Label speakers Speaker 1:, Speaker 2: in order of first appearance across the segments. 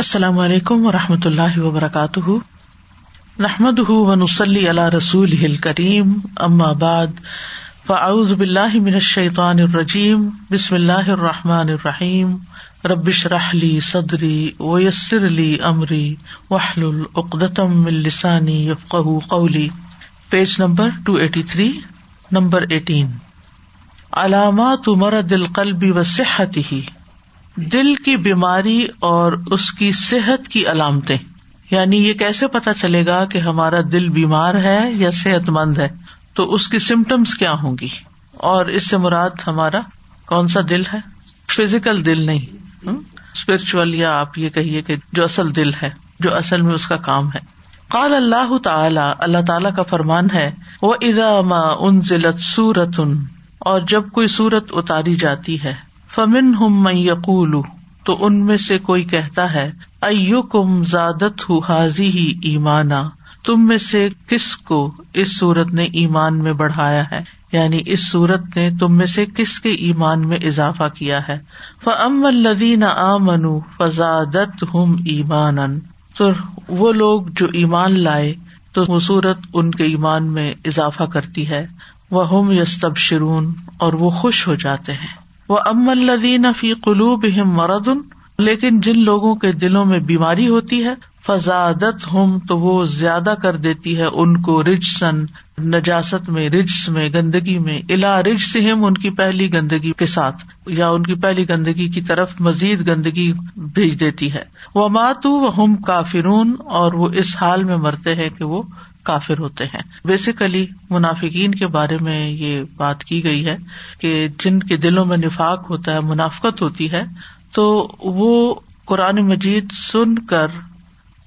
Speaker 1: السلام علیکم و رحمۃ اللہ وبرکاتہ۔ نحمد ونسلی علی رسول کریم ام آباد فاعوذ باللہ من الشیطان الرجیم، بسم اللہ الرحمٰن الرحیم۔ ربش رحلی صدری ویسر علی عمری وحل العقدم السانی یفق قولی۔ Page number two eighty three number eighteen. علامات مرد القلبی و صحت ہی دل کی بیماری اور اس کی صحت کی علامتیں۔ یعنی یہ کیسے پتا چلے گا کہ ہمارا دل بیمار ہے یا صحت مند ہے؟ تو اس کی سمٹمس کیا ہوں گی؟ اور اس سے مراد ہمارا کون سا دل ہے؟ فزیکل دل نہیں۔ اسپرچل یا آپ یہ کہیے کہ جو اصل دل ہے، جو اصل میں اس کا کام ہے۔ قال اللہ تعالی اللہ تعالی کا فرمان ہے وہ ادا ان ضلعت سورت ان اور جب کوئی سورت اتاری جاتی ہے فمن ہم میں یقول تو ان میں سے کوئی کہتا ہے او کم زادت ہُو حاضی ہی ایمانا، تم میں سے کس کو اس صورت نے ایمان میں بڑھایا ہے؟ یعنی اس صورت نے تم میں سے کس کے ایمان میں اضافہ کیا ہے؟ فم الدین آ منو فضادت ہم ایمان تو وہ لوگ جو ایمان لائے، تو وہ صورت ان کے ایمان میں اضافہ کرتی ہے وہ ہم یستب شرون اور وہ خوش ہو جاتے ہیں۔ وہ ام الدین فی قلوب مرد لیکن جن لوگوں کے دلوں میں بیماری ہوتی ہے فضادت ہم تو وہ زیادہ کر دیتی ہے ان کو رجسن نجاست میں، رجس میں، گندگی میں الا رج سے ہم ان کی پہلی گندگی کے ساتھ، یا ان کی پہلی گندگی کی طرف مزید گندگی بھیج دیتی ہے۔ وہ ماتو و ہم کافرون اور وہ اس حال میں مرتے ہیں کہ وہ کافر ہوتے ہیں۔ بیسیکلی منافقین کے بارے میں یہ بات کی گئی ہے کہ جن کے دلوں میں نفاق ہوتا ہے، منافقت ہوتی ہے، تو وہ قرآن مجید سن کر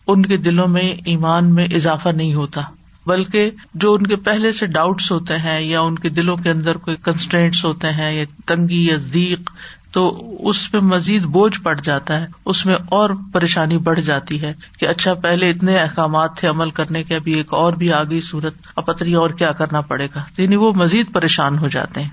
Speaker 1: ان کے دلوں میں ایمان میں اضافہ نہیں ہوتا۔ بلکہ جو ان کے پہلے سے ڈاؤٹس ہوتے ہیں یا ان کے دلوں کے اندر کوئی کنسٹینٹس ہوتے ہیں یا تنگی یا ذیق تو اس پہ مزید بوجھ پڑ جاتا ہے، اس میں اور پریشانی بڑھ جاتی ہے کہ اچھا پہلے اتنے احکامات تھے عمل کرنے کے، ابھی ایک اور بھی آ گئی صورت اپتری اور کیا کرنا پڑے گا۔ یعنی وہ مزید پریشان ہو جاتے ہیں۔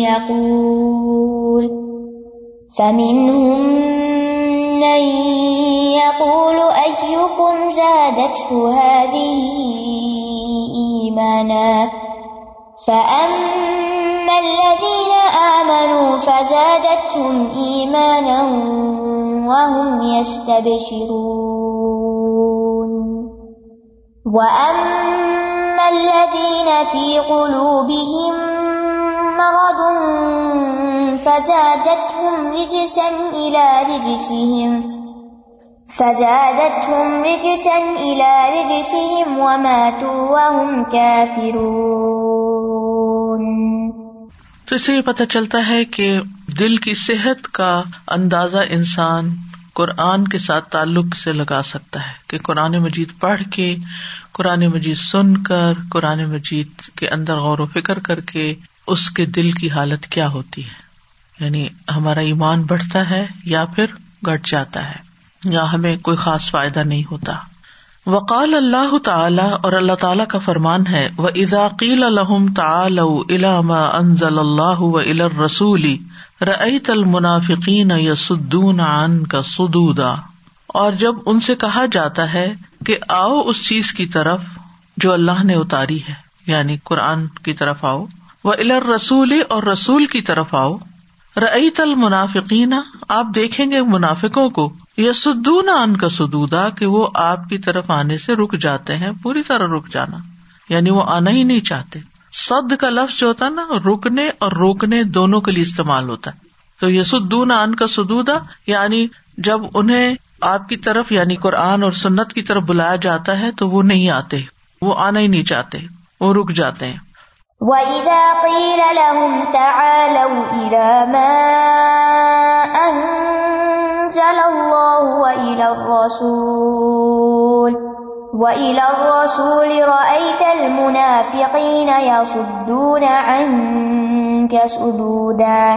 Speaker 2: يقول يقول أيكم زادته هذه إيمانا فأما الذين آمنوا فزادتهم إيمانا وهم يستبشرون وأما الذين في قلوبهم مرض فزادتهم رجسا إلى رجسهم فزادتهم رجسا إلى رجسهم وماتوا وهم كافرون
Speaker 1: تو اس سے یہ پتہ چلتا ہے کہ دل کی صحت کا اندازہ انسان قرآن کے ساتھ تعلق سے لگا سکتا ہے کہ قرآن مجید پڑھ کے، قرآن مجید سن کر، قرآن مجید کے اندر غور و فکر کر کے اس کے دل کی حالت کیا ہوتی ہے۔ یعنی ہمارا ایمان بڑھتا ہے یا پھر گٹ جاتا ہے یا ہمیں کوئی خاص فائدہ نہیں ہوتا۔ وقال اللہ تعالی اور اللہ تعالی کا فرمان ہے وہ اداقیل الحم علامہ انزل اللہ و ال رسولی رعیت المنافقین یسدون عن کا سدودا اور جب ان سے کہا جاتا ہے کہ آؤ اس چیز کی طرف جو اللہ نے اتاری ہے یعنی قرآن کی طرف آؤ وہ الر رسول اور رسول کی طرف آؤ رعیت المنافقین، آپ دیکھیں گے منافقوں کو یا سدون ان کا سدودا کہ وہ آپ کی طرف آنے سے رک جاتے ہیں، پوری طرح رک جانا یعنی وہ آنا ہی نہیں چاہتے۔ سد کا لفظ جو ہوتا ہے نا، رکنے اور روکنے دونوں کے لیے استعمال ہوتا ہے۔ تو یسدون ان کا سدودا یعنی جب انہیں آپ کی طرف یعنی قرآن اور سنت کی طرف بلایا جاتا ہے تو وہ نہیں آتے، وہ آنا ہی نہیں چاہتے، وہ رک جاتے ہیں۔
Speaker 2: وَإِذَا قِيلَ لَهُمْ تَعَالَوْا إِلَى مَا أَنزَلَ اللَّهُ وَإِلَى الرَّسُولِ وَإِلَى الرَّسُولِ رَأَيْتَ الْمُنَافِقِينَ يَصُدُّونَ عَنكَ صُدُودًا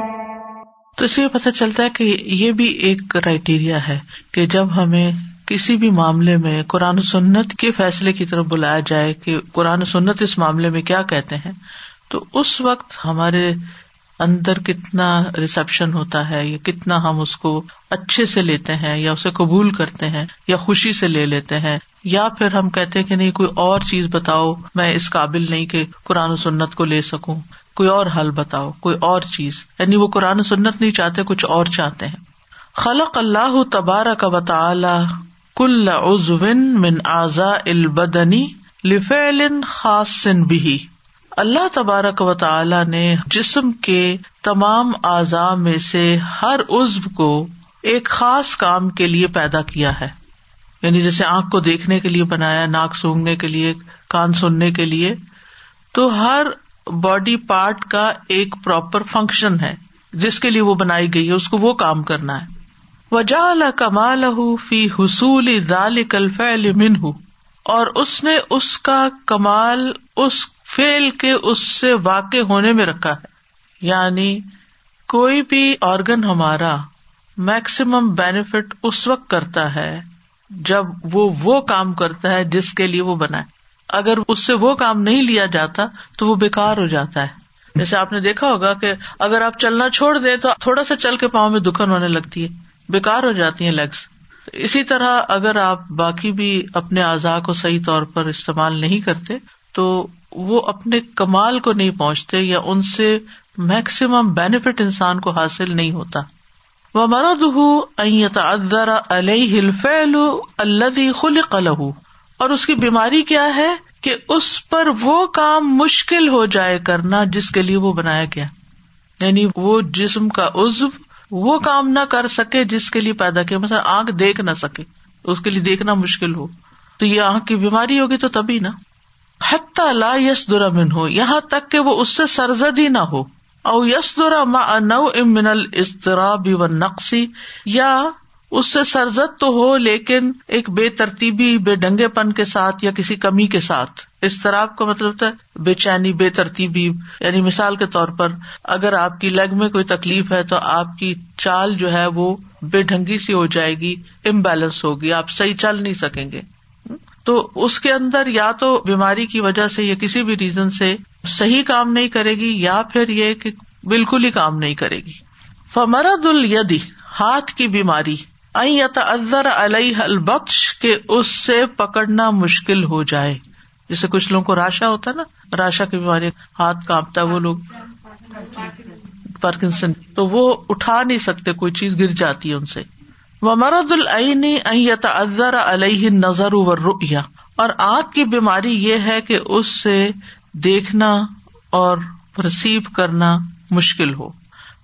Speaker 1: تو اس سے یہ پتہ چلتا ہے کہ یہ بھی ایک کرائٹیریا ہے کہ جب ہمیں کسی بھی معاملے میں قرآن سنت کے فیصلے کی طرف بلایا جائے کہ قرآن سنت اس معاملے میں کیا کہتے ہیں، تو اس وقت ہمارے اندر کتنا ریسپشن ہوتا ہے یا کتنا ہم اس کو اچھے سے لیتے ہیں یا اسے قبول کرتے ہیں یا خوشی سے لے لیتے ہیں، یا پھر ہم کہتے ہیں کہ نہیں، کوئی اور چیز بتاؤ، میں اس قابل نہیں کہ قرآن و سنت کو لے سکوں۔ کوئی اور حل بتاؤ، کوئی اور چیز۔ یعنی وہ قرآن و سنت نہیں چاہتے، کچھ اور چاہتے ہیں۔ خلق اللہ تبارہ کا بطلا کل عزوین من آزا البدنی لفعل خاص بھی اللہ تبارک و تعالی نے جسم کے تمام اعضاء میں سے ہر عزب کو ایک خاص کام کے لیے پیدا کیا ہے۔ یعنی جیسے آنکھ کو دیکھنے کے لیے بنایا، ناک سونگنے کے لیے، کان سننے کے لیے، تو ہر باڈی پارٹ کا ایک پراپر فنکشن ہے۔ جس کے لیے وہ بنائی گئی ہے، اس کو وہ کام کرنا ہے۔ وجہ کمال فی حصول دال کل اور اس نے اس کا کمال اس فیل کے اس سے واقع ہونے میں رکھا ہے۔ یعنی کوئی بھی آرگن ہمارا میکسیمم بینیفٹ اس وقت کرتا ہے جب وہ وہ کام کرتا ہے جس کے لیے وہ بنا اگر اس سے وہ کام نہیں لیا جاتا تو وہ بےکار ہو جاتا ہے۔ جیسے آپ نے دیکھا ہوگا کہ اگر آپ چلنا چھوڑ دیں تو تھوڑا سا چل کے پاؤں میں دکھن ہونے لگتی ہے۔ بےکار ہو جاتی ہیں لیگس اسی طرح اگر آپ باقی بھی اپنے اعضاء کو صحیح طور پر استعمال نہیں کرتے، تو وہ اپنے کمال کو نہیں پہنچتے یا ان سے میکسیمم بینیفٹ انسان کو حاصل نہیں ہوتا۔ وہ مرد ادر علیہ الدی خلق له۔ اور اس کی بیماری کیا ہے؟ کہ اس پر وہ کام مشکل ہو جائے کرنا جس کے لیے وہ بنایا گیا۔ یعنی وہ جسم کا عزو وہ کام نہ کر سکے جس کے لیے پیدا کیا، مثلا آنکھ دیکھ نہ سکے، اس کے لیے دیکھنا مشکل ہو، تو یہ آنکھ کی بیماری ہوگی تو تبھی نا۔ حتیٰ لا یس درمن ہو یہاں تک کہ وہ اس سے سرزد ہی نہ ہو۔ او یس درا نو امن الضراب و نقصی یا اس سے سرزد تو ہو لیکن ایک بے ترتیبی، بے ڈنگے پن کے ساتھ یا کسی کمی کے ساتھ۔ استراب کا مطلب تھا بے چینی، بے ترتیبی یعنی مثال کے طور پر اگر آپ کی لیگ میں کوئی تکلیف ہے تو آپ کی چال جو ہے وہ بے ڈھنگی سی ہو جائے گی امبیلنس ہوگی، آپ صحیح چل نہیں سکیں گے۔ تو اس کے اندر یا تو بیماری کی وجہ سے یا کسی بھی ریزن سے صحیح کام نہیں کرے گی یا پھر یہ کہ بالکل ہی کام نہیں کرے گی۔ فمرد الدی ہاتھ کی بیماری۔ ازر علیہ البخش کے اس سے پکڑنا مشکل ہو جائے۔ جیسے کچھ لوگوں کو راشا ہوتا ہے نا، راشا کی بیماری، ہاتھ کانپتا ہے وہ لوگ، پارکنسن، تو وہ اٹھا نہیں سکتے، کوئی چیز گر جاتی ہے ان سے۔ وہ مرد العینی ازر علیہ نظر و اور آنکھ کی بیماری یہ ہے کہ اس سے دیکھنا اور پرسیو کرنا مشکل ہو۔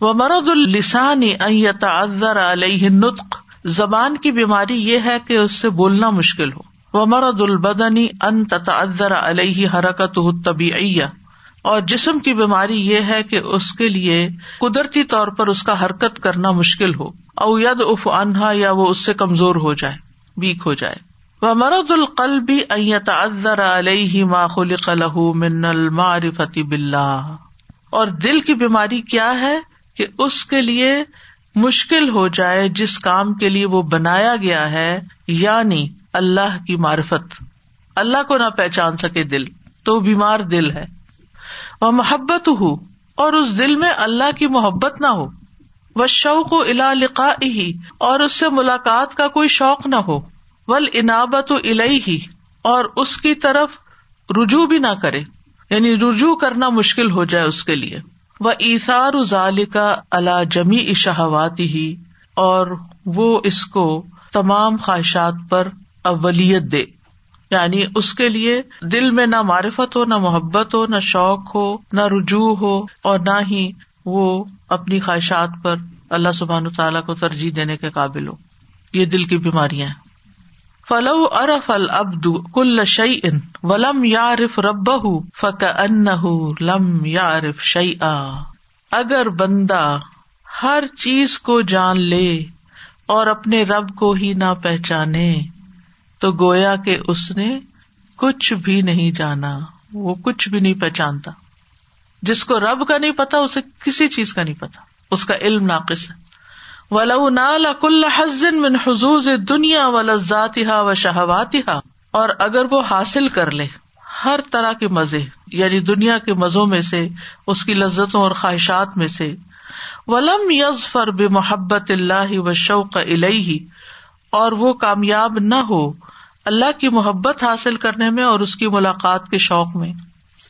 Speaker 1: وہ مرد السانی ازر علیہ نطق زبان کی بیماری یہ ہے کہ اس سے بولنا مشکل ہو۔ وہ مرد البدنی ان تتعذر علیہ حرکت طبی اور جسم کی بیماری یہ ہے کہ اس کے لیے قدرتی طور پر اس کا حرکت کرنا مشکل ہو، او ید اف انہا یا وہ اس سے کمزور ہو جائے ویک ہو جائے۔ وہ مرد القل بھی ازر علیہ ماخل قلح من المعرفتی بلّہ اور دل کی بیماری کیا ہے کہ اس کے لیے مشکل ہو جائے، جس کام کے لیے وہ بنایا گیا ہے یعنی اللہ کی معرفت۔ اللہ کو نہ پہچان سکے دل، تو بیمار دل ہے۔ وہ محبت ہو اور اس دل میں اللہ کی محبت نہ ہو۔ وہ شوق و الا لقا ہی اور اس سے ملاقات کا کوئی شوق نہ ہو۔ ول انابت ہی اور اس کی طرف رجوع بھی نہ کرے۔ یعنی رجوع کرنا مشکل ہو جائے اس کے لیے۔ وہ ایسار ذالکا اللہ جمی اشہوات ہی اور وہ اس کو تمام خواہشات پر اولیت دے۔ یعنی اس کے لیے دل میں نہ معرفت ہو، نہ محبت ہو، نہ شوق ہو، نہ رجوع ہو، اور نہ ہی وہ اپنی خواہشات پر اللہ سبحان تعالیٰ کو ترجیح دینے کے قابل ہو۔ یہ دل کی بیماریاں فلو ارف العبد کل شعی ان ولم یارف رب فک ان لم یارف شعی اگر بندہ ہر چیز کو جان لے اور اپنے رب کو ہی نہ پہچانے تو گویا کہ اس نے کچھ بھی نہیں جانا، وہ کچھ بھی نہیں پہچانتا۔ جس کو رب کا نہیں پتا، اسے کسی چیز کا نہیں پتا۔ اس کا علم ناقص ہے۔ ولو نال کل حزن من حضوز دنیا و لذات و شہوات اور اگر وہ حاصل کر لے ہر طرح کے مزے یعنی دنیا کے مزوں میں سے، اس کی لذتوں اور خواہشات میں سے، ولم یز فر بے محبت اللہ و شوق الہی اور وہ کامیاب نہ ہو اللہ کی محبت حاصل کرنے میں اور اس کی ملاقات کے شوق میں۔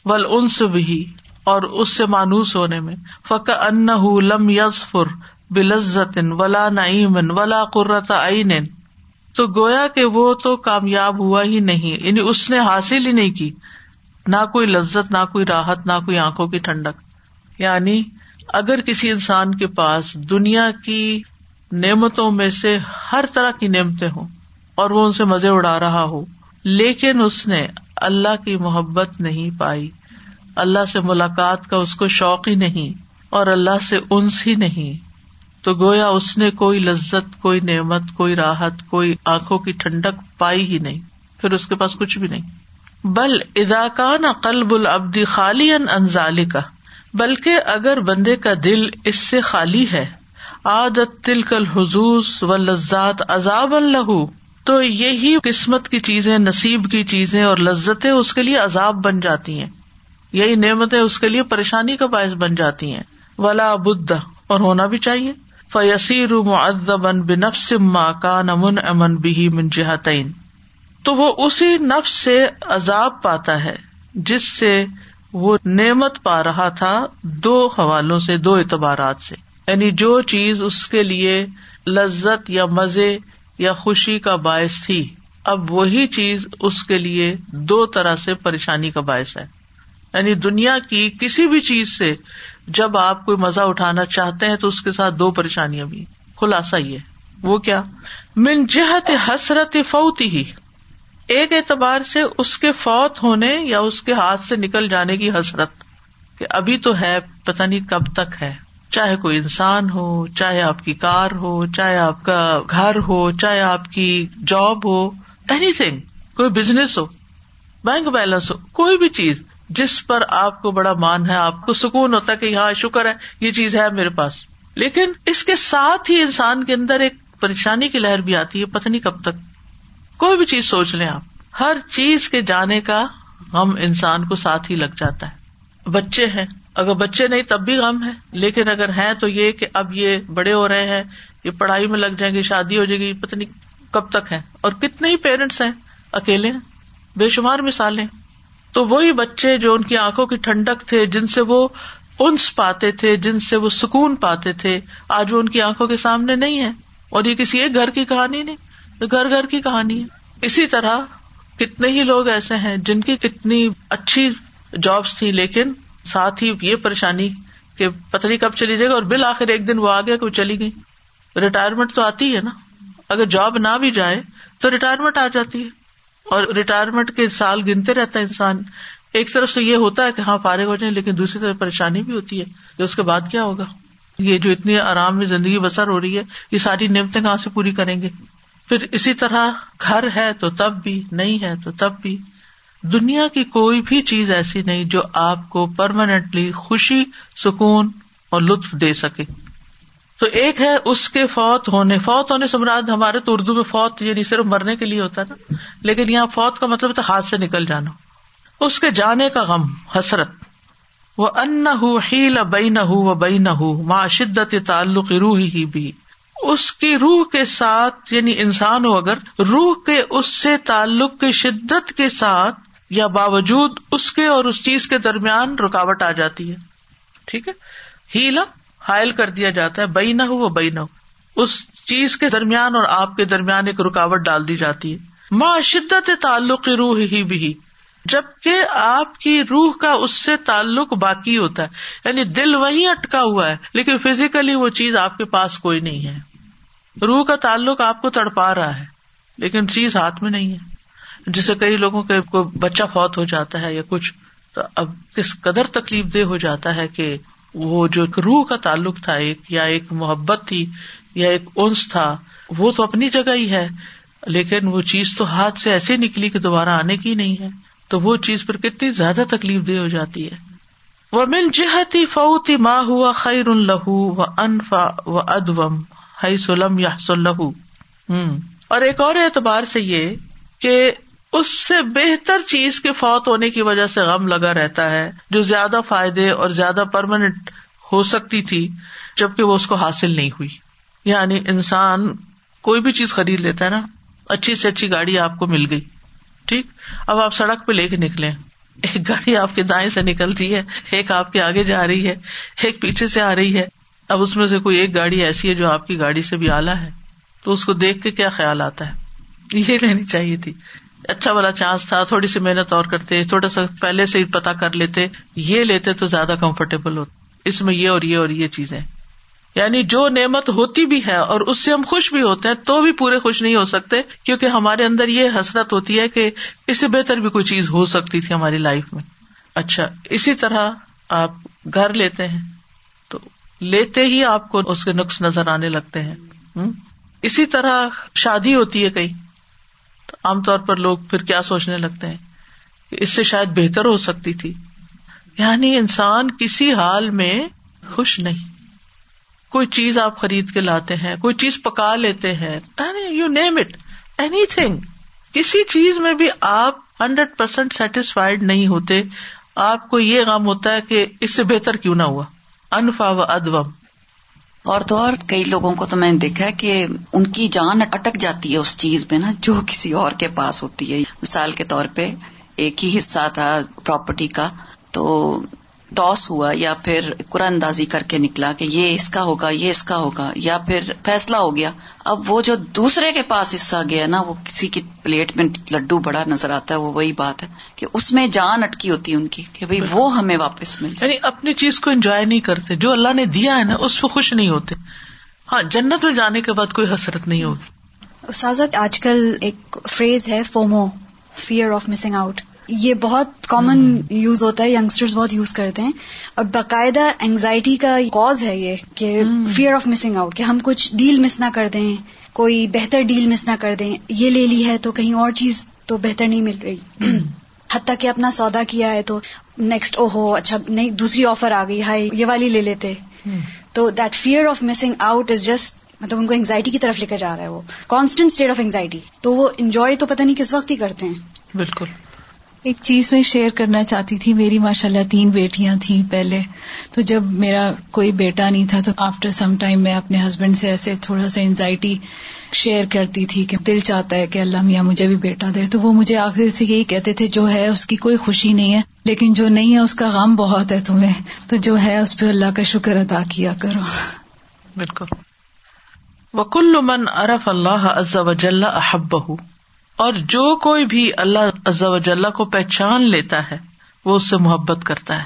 Speaker 1: ول انس بھی اور اس سے مانوس ہونے میں۔ فق ان لم یزفر بلزت ولا نعیم ولا قرت عین تو گویا کہ وہ تو کامیاب ہوا ہی نہیں یعنی اس نے حاصل ہی نہیں کی۔ نہ کوئی لذت، نہ کوئی راحت، نہ کوئی آنکھوں کی ٹھنڈک۔ یعنی اگر کسی انسان کے پاس دنیا کی نعمتوں میں سے ہر طرح کی نعمتیں ہوں اور وہ ان سے مزے اڑا رہا ہو۔ لیکن اس نے اللہ کی محبت نہیں پائی۔ اللہ سے ملاقات کا اس کو شوق ہی نہیں اور اللہ سے انس ہی نہیں۔ تو گویا اس نے کوئی لذت، کوئی نعمت، کوئی راحت، کوئی آنکھوں کی ٹھنڈک پائی ہی نہیں۔ پھر اس کے پاس کچھ بھی نہیں۔ بل اداکان قلب العبدی خالی ان انزال کا بلکہ اگر بندے کا دل اس سے خالی ہے، عادت تل کل و لذات عذاب اللہ تو یہی قسمت کی چیزیں، نصیب کی چیزیں اور لذتیں اس کے لیے عذاب بن جاتی ہیں۔ یہی نعمتیں اس کے لیے پریشانی کا باعث بن جاتی ہیں۔ ولا بدھ اور ہونا بھی چاہیے۔ فیسیر معذبن بنفس ما کان امن امن بھی من جہتین تو وہ اسی نفس سے عذاب پاتا ہے، جس سے وہ نعمت پا رہا تھا دو حوالوں سے، دو اعتبارات سے۔ یعنی جو چیز اس کے لیے لذت یا مزے یا خوشی کا باعث تھی، اب وہی چیز اس کے لیے دو طرح سے پریشانی کا باعث ہے۔ یعنی دنیا کی کسی بھی چیز سے جب آپ کوئی مزہ اٹھانا چاہتے ہیں تو اس کے ساتھ دو پریشانیاں بھی۔ خلاصہ یہ، وہ کیا؟ من جہت حسرت فوتی ہی۔ ایک اعتبار سے اس کے فوت ہونے یا اس کے ہاتھ سے نکل جانے کی حسرت کہ ابھی تو ہے، پتہ نہیں کب تک ہے۔ چاہے کوئی انسان ہو، چاہے آپ کی کار ہو، چاہے آپ کا گھر ہو، چاہے آپ کی جاب ہو اینی تھنگ کوئی بزنس ہو بینک بیلنس ہو، کوئی بھی چیز، جس پر آپ کو بڑا مان ہے، آپ کو سکون ہوتا ہے کہ ہاں شکر ہے، یہ چیز ہے میرے پاس۔ لیکن اس کے ساتھ ہی انسان کے اندر ایک پریشانی کی لہر بھی آتی ہے، پتہ نہیں کب تک۔ کوئی بھی چیز سوچ لیں آپ۔ ہر چیز کے جانے کا غم انسان کو ساتھ ہی لگ جاتا ہے۔ بچے ہیں۔ اگر بچے نہیں تب بھی غم ہے، لیکن اگر ہے تو یہ کہ اب یہ بڑے ہو رہے ہیں، یہ پڑھائی میں لگ جائیں گے، شادی ہو جائے گی، پتہ نہیں کب تک ہے اور کتنے ہی پیرنٹس ہیں، اکیلے ہیں، بے شمار مثالیں۔ تو وہی بچے جو ان کی آنکھوں کی ٹھنڈک تھے، جن سے وہ انس پاتے تھے، جن سے وہ سکون پاتے تھے، آج وہ ان کی آنکھوں کے سامنے نہیں ہے اور یہ کسی ایک گھر کی کہانی نہیں گھر گھر کی کہانی ہے۔ اسی طرح کتنے ہی لوگ ایسے ہیں جن کی کتنی اچھی جابس تھی لیکن ساتھ ہی یہ پریشانی کہ پتلی کب چلی جائے گی اور بل آخر ایک دن وہ آ گیا کہ وہ چلی گئی۔ ریٹائرمنٹ تو آتی ہے نا۔ اگر جاب نہ بھی جائے تو ریٹائرمنٹ آ جاتی ہے۔ اور ریٹائرمنٹ کے سال گنتے رہتا ہے انسان۔ ایک طرف سے یہ ہوتا ہے کہ ہاں فارغ ہو جائیں، لیکن دوسری طرف پریشانی بھی ہوتی ہے کہ اس کے بعد کیا ہوگا۔ یہ جو اتنی آرام میں زندگی بسر ہو رہی ہے، یہ ساری نعمتیں کہاں سے پوری کریں گے؟ پھر اسی طرح گھر ہے تو تب بھی، نہیں ہے تو تب بھی۔ دنیا کی کوئی بھی چیز ایسی نہیں جو آپ کو پرماننٹلی خوشی، سکون اور لطف دے سکے۔ تو ایک ہے اس کے فوت ہونے۔ فوت ہونے سے مراد ہمارے تو اردو میں فوت یعنی صرف مرنے کے لیے ہوتا ہے نا۔ لیکن یہاں فوت کا مطلب تھا ہاتھ سے نکل جانا۔ اس کے جانے کا غم، حسرت۔ وہ ان ہیل بئی نہ ہو بئی نہ ہو ماں شدت تعلق روح ہی بھی اس کی روح کے ساتھ یعنی انسان ہو اگر، روح کے اس سے تعلق کی شدت کے ساتھ یا باوجود اس کے اور اس چیز کے درمیان رکاوٹ آ جاتی ہے۔ ٹھیک ہے؟ ہیلا، حائل کر دیا جاتا ہے بئی نہ ہو وہ بئی نہ ہو اس چیز کے درمیان اور آپ کے درمیان ایک رکاوٹ ڈال دی جاتی ہے۔ ماں شدت تعلق روح ہی بھی جبکہ آپ کی روح کا اس سے تعلق باقی ہوتا ہے یعنی دل وہی اٹکا ہوا ہے، لیکن فزیکلی وہ چیز آپ کے پاس کوئی نہیں ہے۔ روح کا تعلق آپ کو تڑپا رہا ہے، لیکن چیز ہاتھ میں نہیں ہے۔ جسے کئی لوگوں کے کوئی بچہ فوت ہو جاتا ہے یا کچھ، تو اب کس قدر تکلیف دہ ہو جاتا ہے کہ وہ جو ایک روح کا تعلق تھا، ایک، یا ایک محبت تھی، یا ایک انس تھا، وہ تو اپنی جگہ ہی ہے، لیکن وہ چیز تو ہاتھ سے ایسے نکلی کہ دوبارہ آنے کی نہیں ہے، تو وہ چیز پر کتنی زیادہ تکلیف دہ ہو جاتی ہے۔ وہ من جہتی فوتی ماں ہوا خیر ان و انفا و ادوم ہائی سلم یا سلح ہوں اور ایک اور اعتبار سے یہ کہ اس سے بہتر چیز کے فوت ہونے کی وجہ سے غم لگا رہتا ہے، جو زیادہ فائدے اور زیادہ پرماننٹ ہو سکتی تھی، جبکہ وہ اس کو حاصل نہیں ہوئی۔ یعنی انسان کوئی بھی چیز خرید لیتا ہے نا، اچھی سے اچھی گاڑی آپ کو مل گئی۔ ٹھیک؟ اب آپ سڑک پہ لے کے نکلے ایک گاڑی آپ کے دائیں سے نکلتی ہے، ایک آپ کے آگے جا رہی ہے، ایک پیچھے سے آ رہی ہے۔ اب اس میں سے کوئی ایک گاڑی ایسی ہے جو آپ کی گاڑی سے بھی آلہ ہے۔ تو اس کو دیکھ کے کیا خیال آتا ہے؟ یہ لینی چاہیے تھی۔ اچھا والا چانس تھا، تھوڑی سی محنت اور کرتے، تھوڑا سا پہلے سے ہی پتا کر لیتے، یہ لیتے تو زیادہ کمفرٹیبل ہوتے اس میں یہ اور یہ اور یہ چیزیں۔ یعنی جو نعمت ہوتی بھی ہے اور اس سے ہم خوش بھی ہوتے ہیں، تو بھی پورے خوش نہیں ہو سکتے، کیونکہ ہمارے اندر یہ حسرت ہوتی ہے کہ اس سے بہتر بھی کوئی چیز ہو سکتی تھی ہماری لائف میں۔ اچھا اسی طرح آپ گھر لیتے ہیں، تو لیتے ہی آپ کو اس کے نقص نظر آنے لگتے ہیں۔ اسی طرح شادی ہوتی ہے کئی تو عام طور پر لوگ پھر کیا سوچنے لگتے ہیں؟ کہ اس سے شاید بہتر ہو سکتی تھی۔ یعنی انسان کسی حال میں خوش نہیں۔ کوئی چیز آپ خرید کے لاتے ہیں، کوئی چیز پکا لیتے ہیں you name it anything کسی چیز میں بھی آپ ہنڈریڈ پرسینٹ سیٹسفائڈ نہیں ہوتے۔ آپ کو یہ غم ہوتا ہے کہ اس سے بہتر کیوں نہ ہوا۔ انفا و ادوم۔
Speaker 3: اور تو اور کئی لوگوں کو تو میں نے دیکھا کہ ان کی جان اٹک جاتی ہے اس چیز میں نا جو کسی اور کے پاس ہوتی ہے۔ مثال کے طور پہ ایک ہی حصہ تھا پراپرٹی کا، تو ٹاس ہوا یا پھر قرآن اندازی کر کے نکلا کہ یہ اس کا ہوگا یہ اس کا ہوگا یا پھر فیصلہ ہو گیا۔ اب وہ جو دوسرے کے پاس حصہ گیا نا وہ کسی کی پلیٹ میں لڈو بڑا نظر آتا ہے وہ وہی بات ہے کہ اس میں جان اٹکی ہوتی ہے ان کی کہ بھائی وہ ہمیں واپس مل
Speaker 1: یعنی اپنی چیز کو انجوائے نہیں کرتے جو اللہ نے دیا ہے نا اس پہ خوش نہیں ہوتے۔ ہاں جنت میں جانے کے بعد کوئی حسرت نہیں ہوگی
Speaker 4: استاذہ آج کل ایک فریز ہے FOMO fear of missing out یہ بہت کامن یوز ہوتا ہے یگسٹر بہت یوز کرتے ہیں۔ اور باقاعدہ اینگزائٹی کا کاز ہے یہ کہ فیئر آف مسنگ آؤٹ کہ ہم کچھ ڈیل مس نہ کر دیں کوئی بہتر ڈیل مس نہ کر دیں۔ یہ لے لی ہے تو کہیں اور چیز تو بہتر نہیں مل رہی۔ حتیٰ کہ اپنا سودا کیا ہے تو نیکسٹ او ہو اچھا نہیں دوسری آفر آ گئی ہائی یہ والی لے لیتے۔ تو that fear of missing out is just مطلب ان کو انگزائٹی کی طرف لے کے جا رہا ہے وہ۔ کانسٹنٹ اسٹیٹ آف انگزائٹی تو وہ انجوائے تو پتہ نہیں کس وقت ہی کرتے ہیں۔
Speaker 1: بالکل۔
Speaker 5: ایک چیز میں شیئر کرنا چاہتی تھی، میری ماشاء اللہ تین بیٹیاں تھیں پہلے۔ تو جب میرا کوئی بیٹا نہیں تھا، تو آفٹر سم ٹائم میں اپنے ہسبینڈ سے ایسے تھوڑا سا انزائٹی شیئر کرتی تھی کہ دل چاہتا ہے کہ اللہ میاں مجھے بھی بیٹا دے۔ تو وہ مجھے آخر سے یہی کہتے تھے، جو ہے اس کی کوئی خوشی نہیں ہے، لیکن جو نہیں ہے اس کا غم بہت ہے تمہیں۔ تو جو ہے اس پہ اللہ کا شکر ادا کیا کرو۔
Speaker 1: بالکل۔ وکل من ارف اللہ عز وجل احب اور جو کوئی بھی اللہ کو پہچان لیتا ہے، وہ اس سے محبت کرتا ہے۔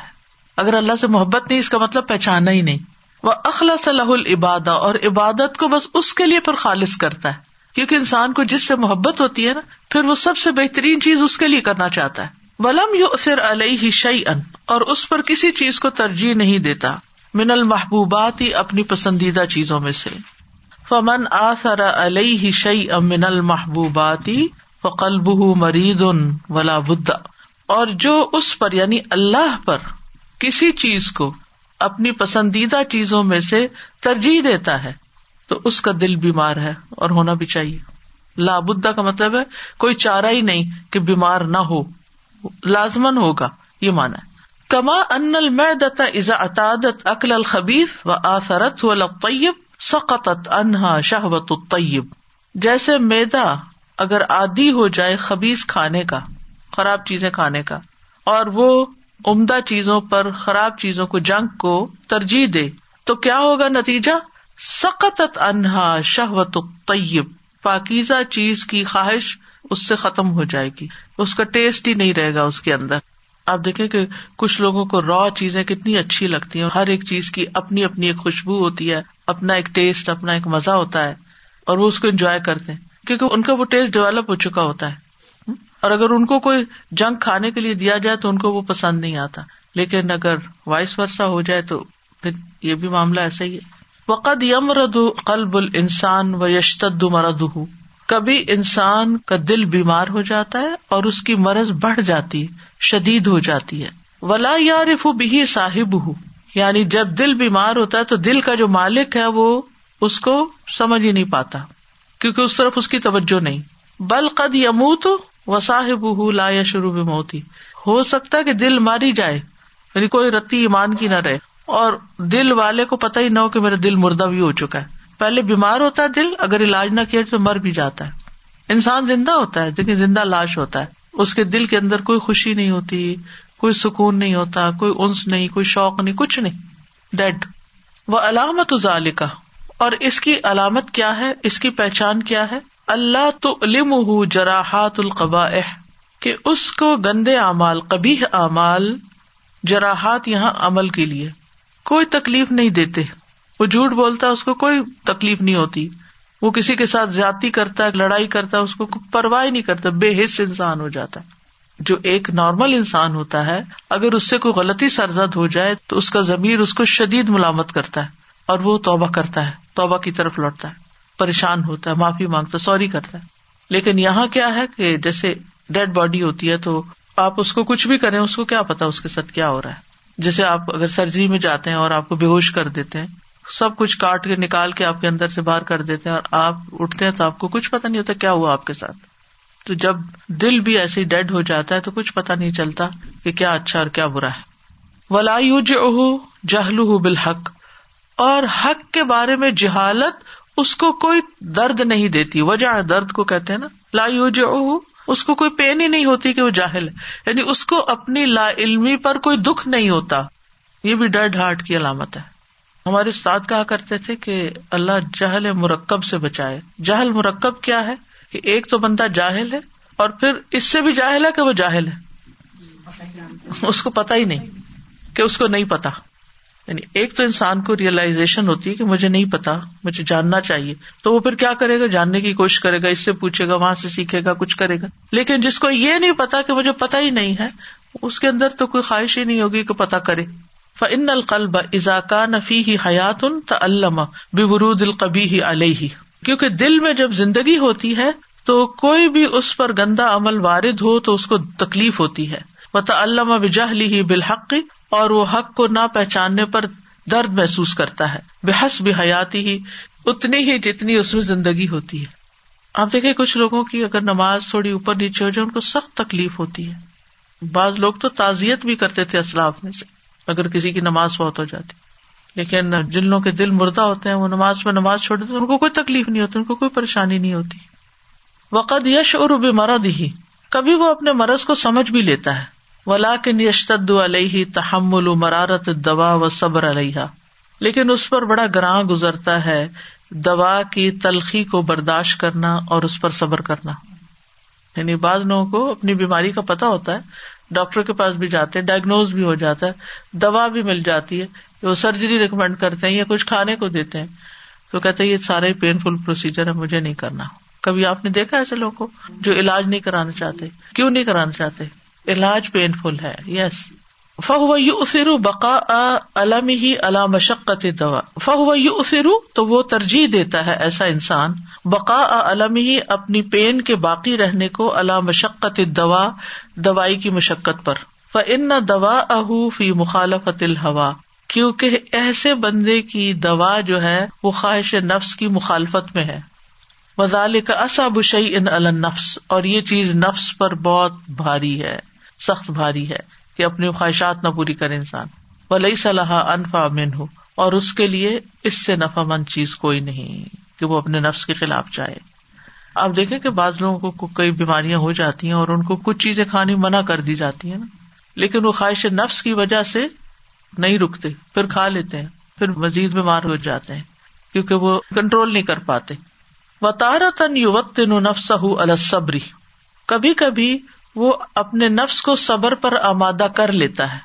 Speaker 1: اگر اللہ سے محبت نہیں، اس کا مطلب پہچانا ہی نہیں۔ وہ اخلا صلاح العبادا اور عبادت کو بس اس کے لیے پھر خالص کرتا ہے۔ کیونکہ انسان کو جس سے محبت ہوتی ہے نا، پھر وہ سب سے بہترین چیز اس کے لیے کرنا چاہتا ہے۔ ولم یو اثر علیہ شعی ان اور اس پر کسی چیز کو ترجیح نہیں دیتا۔ من المحبوبات ہی اپنی پسندیدہ چیزوں میں سے۔ فمن آثر علیہ شعی من المحبوبات فقلب مرید ان ولا بدا اور جو اس پر یعنی اللہ پر کسی چیز کو اپنی پسندیدہ چیزوں میں سے ترجیح دیتا ہے، تو اس کا دل بیمار ہے اور ہونا بھی چاہیے۔ لابدا کا مطلب ہے، کوئی چارہ ہی نہیں کہ بیمار نہ ہو، لازمن ہوگا، یہ مانا ہے۔ کما ان المعدت اذا اتادت عقل الخبیف و آثرت و طیب سقطت انہا شہوت الطیب۔ جیسے میدا اگر آدی ہو جائے خبیز کھانے کا، خراب چیزیں کھانے کا، اور وہ عمدہ چیزوں پر خراب چیزوں کو جنگ کو ترجیح دے، تو کیا ہوگا نتیجہ؟ سقط انہا شہوت طیب پاکیزہ چیز کی خواہش اس سے ختم ہو جائے گی۔ اس کا ٹیسٹ ہی نہیں رہے گا اس کے اندر۔ آپ دیکھیں کہ کچھ لوگوں کو را چیزیں کتنی اچھی لگتی ہیں ہر ایک چیز کی اپنی اپنی ایک خوشبو ہوتی ہے، اپنا ایک ٹیسٹ اپنا ایک مزہ ہوتا ہے اور وہ اس کو انجوائے کرتے ہیں۔ کیونکہ ان کا وہ ٹیسٹ ڈیولپ ہو چکا ہوتا ہے۔ اور اگر ان کو کوئی جنگ کھانے کے لیے دیا جائے تو ان کو وہ پسند نہیں آتا۔ لیکن اگر وائس ورسا ہو جائے تو پھر یہ بھی معاملہ ایسا ہی ہے۔ وقد یم رد قلب ال و یشتد مرد کبھی انسان کا دل بیمار ہو جاتا ہے اور اس کی مرض بڑھ جاتی، شدید ہو جاتی ہے۔ ولا یارف بھی صاحب ہوں یعنی جب دل بیمار ہوتا ہے تو دل کا جو مالک ہے وہ اس کو سمجھ ہی نہیں پاتا، کیونکہ اس طرف اس کی توجہ نہیں۔ بل قد یمو تو وساحب لا یا شروع میں موتی ہو سکتا ہے کہ دل ماری جائے یعنی کوئی رتی ایمان کی نہ رہے۔ اور دل والے کو پتا ہی نہ ہو کہ میرا دل مردہ بھی ہو چکا ہے۔ پہلے بیمار ہوتا ہے دل، اگر علاج نہ کیا تو مر بھی جاتا ہے۔ انسان زندہ ہوتا ہے، لیکن زندہ لاش ہوتا ہے۔ اس کے دل کے اندر کوئی خوشی نہیں ہوتی، کوئی سکون نہیں ہوتا، کوئی انس نہیں، کوئی شوق نہیں، کچھ نہیں۔ ڈیڈ وہ علامت ظالقہ اور اس کی علامت کیا ہے؟ اس کی پہچان کیا ہے؟ اللہ تو علم جراحات القبا کہ اس کو گندے اعمال کبھی اعمال، جراحات یہاں عمل کے لیے کوئی تکلیف نہیں دیتے۔ وہ جھوٹ بولتا ہے، اس کو کوئی تکلیف نہیں ہوتی۔ وہ کسی کے ساتھ زیادتی کرتا ہے، لڑائی کرتا ہے، اس کو پرواہ نہیں کرتا۔ بے حص انسان ہو جاتا۔ ہے جو ایک نارمل انسان ہوتا ہے، اگر اس سے کوئی غلطی سرزد ہو جائے، تو اس کا ضمیر اس کو شدید ملامت کرتا ہے اور وہ توبہ کرتا ہے۔ توبہ کی طرف لوٹتا ہے۔ پریشان ہوتا ہے، معافی مانگتا ہے، سوری کرتا ہے۔ لیکن یہاں کیا ہے کہ جیسے ڈیڈ باڈی ہوتی ہے، تو آپ اس کو کچھ بھی کریں، اس کو کیا پتا اس کے ساتھ کیا ہو رہا ہے۔ جیسے آپ اگر سرجری میں جاتے ہیں اور آپ کو بے ہوش کر دیتے ہیں سب کچھ کاٹ کے نکال کے آپ کے اندر سے باہر کر دیتے ہیں اور آپ اٹھتے ہیں تو آپ کو کچھ پتا نہیں ہوتا کیا ہوا آپ کے ساتھ۔ تو جب دل بھی ایسے ڈیڈ ہو جاتا ہے تو کچھ پتا نہیں چلتا کہ کیا اچھا اور کیا برا ہے۔ ولاو جہلو بالحق۔ اور حق کے بارے میں جہالت اس کو کوئی درد نہیں دیتی۔ وجہ درد کو کہتے ہیں نا۔ لا جو اس کو کوئی پین ہی نہیں ہوتی کہ وہ جاہل ہے۔ یعنی اس کو اپنی لا علمی پر کوئی دکھ نہیں ہوتا۔ یہ بھی ڈیڈ ہارٹ کی علامت ہے۔ ہمارے استاد کہا کرتے تھے کہ اللہ جہل مرکب سے بچائے۔ جہل مرکب کیا ہے؟ کہ ایک تو بندہ جاہل ہے اور پھر اس سے بھی جاہل ہے کہ وہ جاہل ہے۔ اس کو پتا ہی نہیں کہ اس کو نہیں پتا یعنی ایک تو انسان کو ریئلائزیشن ہوتی ہے کہ مجھے نہیں پتا مجھے جاننا چاہیے۔ تو وہ پھر کیا کرے گا؟ جاننے کی کوشش کرے گا، اس سے پوچھے گا، وہاں سے سیکھے گا، کچھ کرے گا۔ لیکن جس کو یہ نہیں پتا کہ مجھے پتا ہی نہیں ہے، اس کے اندر تو کوئی خواہش ہی نہیں ہوگی کہ پتا کرے۔ فن القلب ازاکا نفی ہی حیات ان علامہ ببرود القبی ہی علیہ کیونکہ دل میں جب زندگی ہوتی ہے تو کوئی بھی اس پر گندا عمل وارد ہو تو اس کو تکلیف ہوتی ہے۔ وہ علامہ بجاہلی ہی بالحق اور وہ حق کو نہ پہچاننے پر درد محسوس کرتا ہے۔ بحث بھی حیاتی ہی اتنی ہی جتنی اس میں زندگی ہوتی ہے۔ آپ دیکھیں کچھ لوگوں کی اگر نماز تھوڑی اوپر نیچے ہو جائے ان کو سخت تکلیف ہوتی ہے۔ بعض لوگ تو تعزیت بھی کرتے تھے اسلاف میں سے۔ اگر کسی کی نماز بہت ہو جاتی۔ لیکن جن لوگوں کے دل مردہ ہوتے ہیں، وہ نماز میں نماز چھوڑ دیتے ان کو کوئی تکلیف نہیں ہوتی، ان کو کوئی پریشانی نہیں ہوتی۔ وقت یش اور مرد ہی کبھی وہ اپنے مرض کو سمجھ بھی لیتا ہے۔ ولاکن یشتد علیہ تحمل مرارت دوا و صبر علیہ لیکن اس پر بڑا گراں گزرتا ہے دوا کی تلخی کو برداشت کرنا اور اس پر صبر کرنا۔ یعنی بعض لوگوں کو اپنی بیماری کا پتا ہوتا ہے ڈاکٹر کے پاس بھی جاتے ہیں ڈائگنوز بھی ہو جاتا ہے، دوا بھی مل جاتی ہے وہ سرجری ریکمینڈ کرتے ہیں یا کچھ کھانے کو دیتے ہیں۔ تو کہتے یہ سارے پین فل پروسیجر ہے، مجھے نہیں کرنا۔ کبھی آپ نے دیکھا ایسے لوگ کو جو علاج نہیں کرانا چاہتے؟ کیوں نہیں کرانا چاہتے؟ علاج پین فل ہے یس فہو یو اسرو بقا علم ہی علام مشقت دوا فہو یو اسرو تو وہ ترجیح دیتا ہے ایسا انسان بقا علم ہی اپنی پین کے باقی رہنے کو علام مشقت دوا دوائی کی مشقت پر. فن دوا اہ فی مخالفت الحوا کیونکہ ایسے بندے کی دوا جو ہے، وہ خواہش نفس کی مخالفت میں ہے. وزال کا اصا بشئی ان النفس. اور یہ چیز نفس پر بہت بھاری ہے، سخت بھاری ہے. کہ اپنی خواہشات نہ پوری کرے انسان۔ ولی صلاح انفا من ہو اور اس کے لیے اس سے نفا مند چیز کوئی نہیں کہ وہ اپنے نفس کے خلاف جائے۔ آپ دیکھیں کہ بعض لوگوں کو کئی بیماریاں ہو جاتی ہیں اور ان کو کچھ چیزیں کھانی منع کر دی جاتی ہیں نا۔ لیکن وہ خواہش نفس کی وجہ سے نہیں رکتے۔ پھر کھا لیتے ہیں۔ پھر مزید بیمار ہو جاتے ہیں۔ کیونکہ وہ کنٹرول نہیں کر پاتے۔ و تارا یو وقت نفس الصبری کبھی کبھی وہ اپنے نفس کو صبر پر آمادہ کر لیتا ہے۔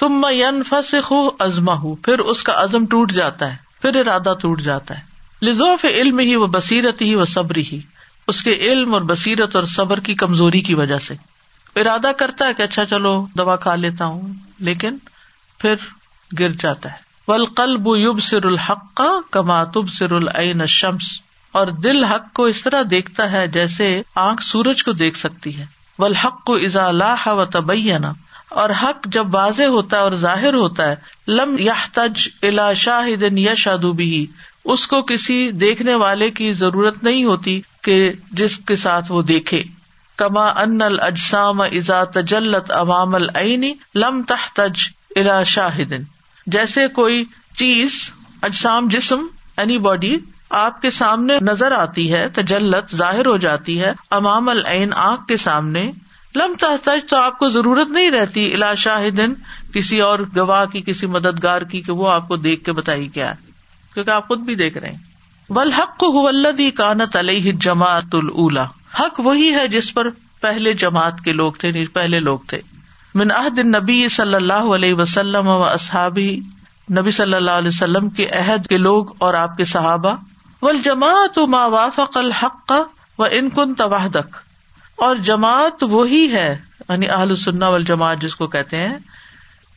Speaker 1: ثم ينفسخ ازمه پھر اس کا عزم ٹوٹ جاتا ہے، پھر ارادہ ٹوٹ جاتا ہے۔ لذوف علم ہی وہ بصیرت ہی وہ صبر ہی اس کے علم اور بصیرت اور صبر کی کمزوری کی وجہ سے۔ ارادہ کرتا ہے کہ اچھا چلو، دوا کھا لیتا ہوں، لیکن پھر گر جاتا ہے۔ ول قلب سر الحق کا کما تب سر العین شمس اور دل حق کو اس طرح دیکھتا ہے جیسے آنکھ سورج کو دیکھ سکتی ہے۔ والحق کو ازا اللہ و تبینہ اور حق جب واضح ہوتا ہے اور ظاہر ہوتا ہے، لم یا تج الا شاہد یا شادو بھی اس کو کسی دیکھنے والے کی ضرورت نہیں ہوتی کہ جس کے ساتھ وہ دیکھے۔ کما ان الجسام ازا تجلت عوام العینی لم تحتج الا شاہدن۔ جیسے کوئی چیز، اجسام جسم اینی باڈی آپ کے سامنے نظر آتی ہے، تجلت ظاہر ہو جاتی ہے، امام العین آنکھ کے سامنے۔ لم تحتج تو آپ کو ضرورت نہیں رہتی، الا شاہدن، کسی اور گواہ کی، کسی مددگار کی کہ وہ آپ کو دیکھ کے بتائی کیا ہے، کیونکہ آپ خود بھی دیکھ رہے ہیں۔ ولحق ولدی کانت علیہ جماعت الا حق وہی ہے جس پر پہلے جماعت کے لوگ تھے پہلے لوگ تھے۔ من عہد نبی صلی اللہ علیہ وسلم و اصحابی نبی صلی اللہ علیہ وسلم کے عہد کے لوگ اور آپ کے صحابہ۔ جماعت ما وافق الحق و ان کن توحدک اور جماعت وہی ہے یعنی اہل سننا وال جماعت جس کو کہتے ہیں،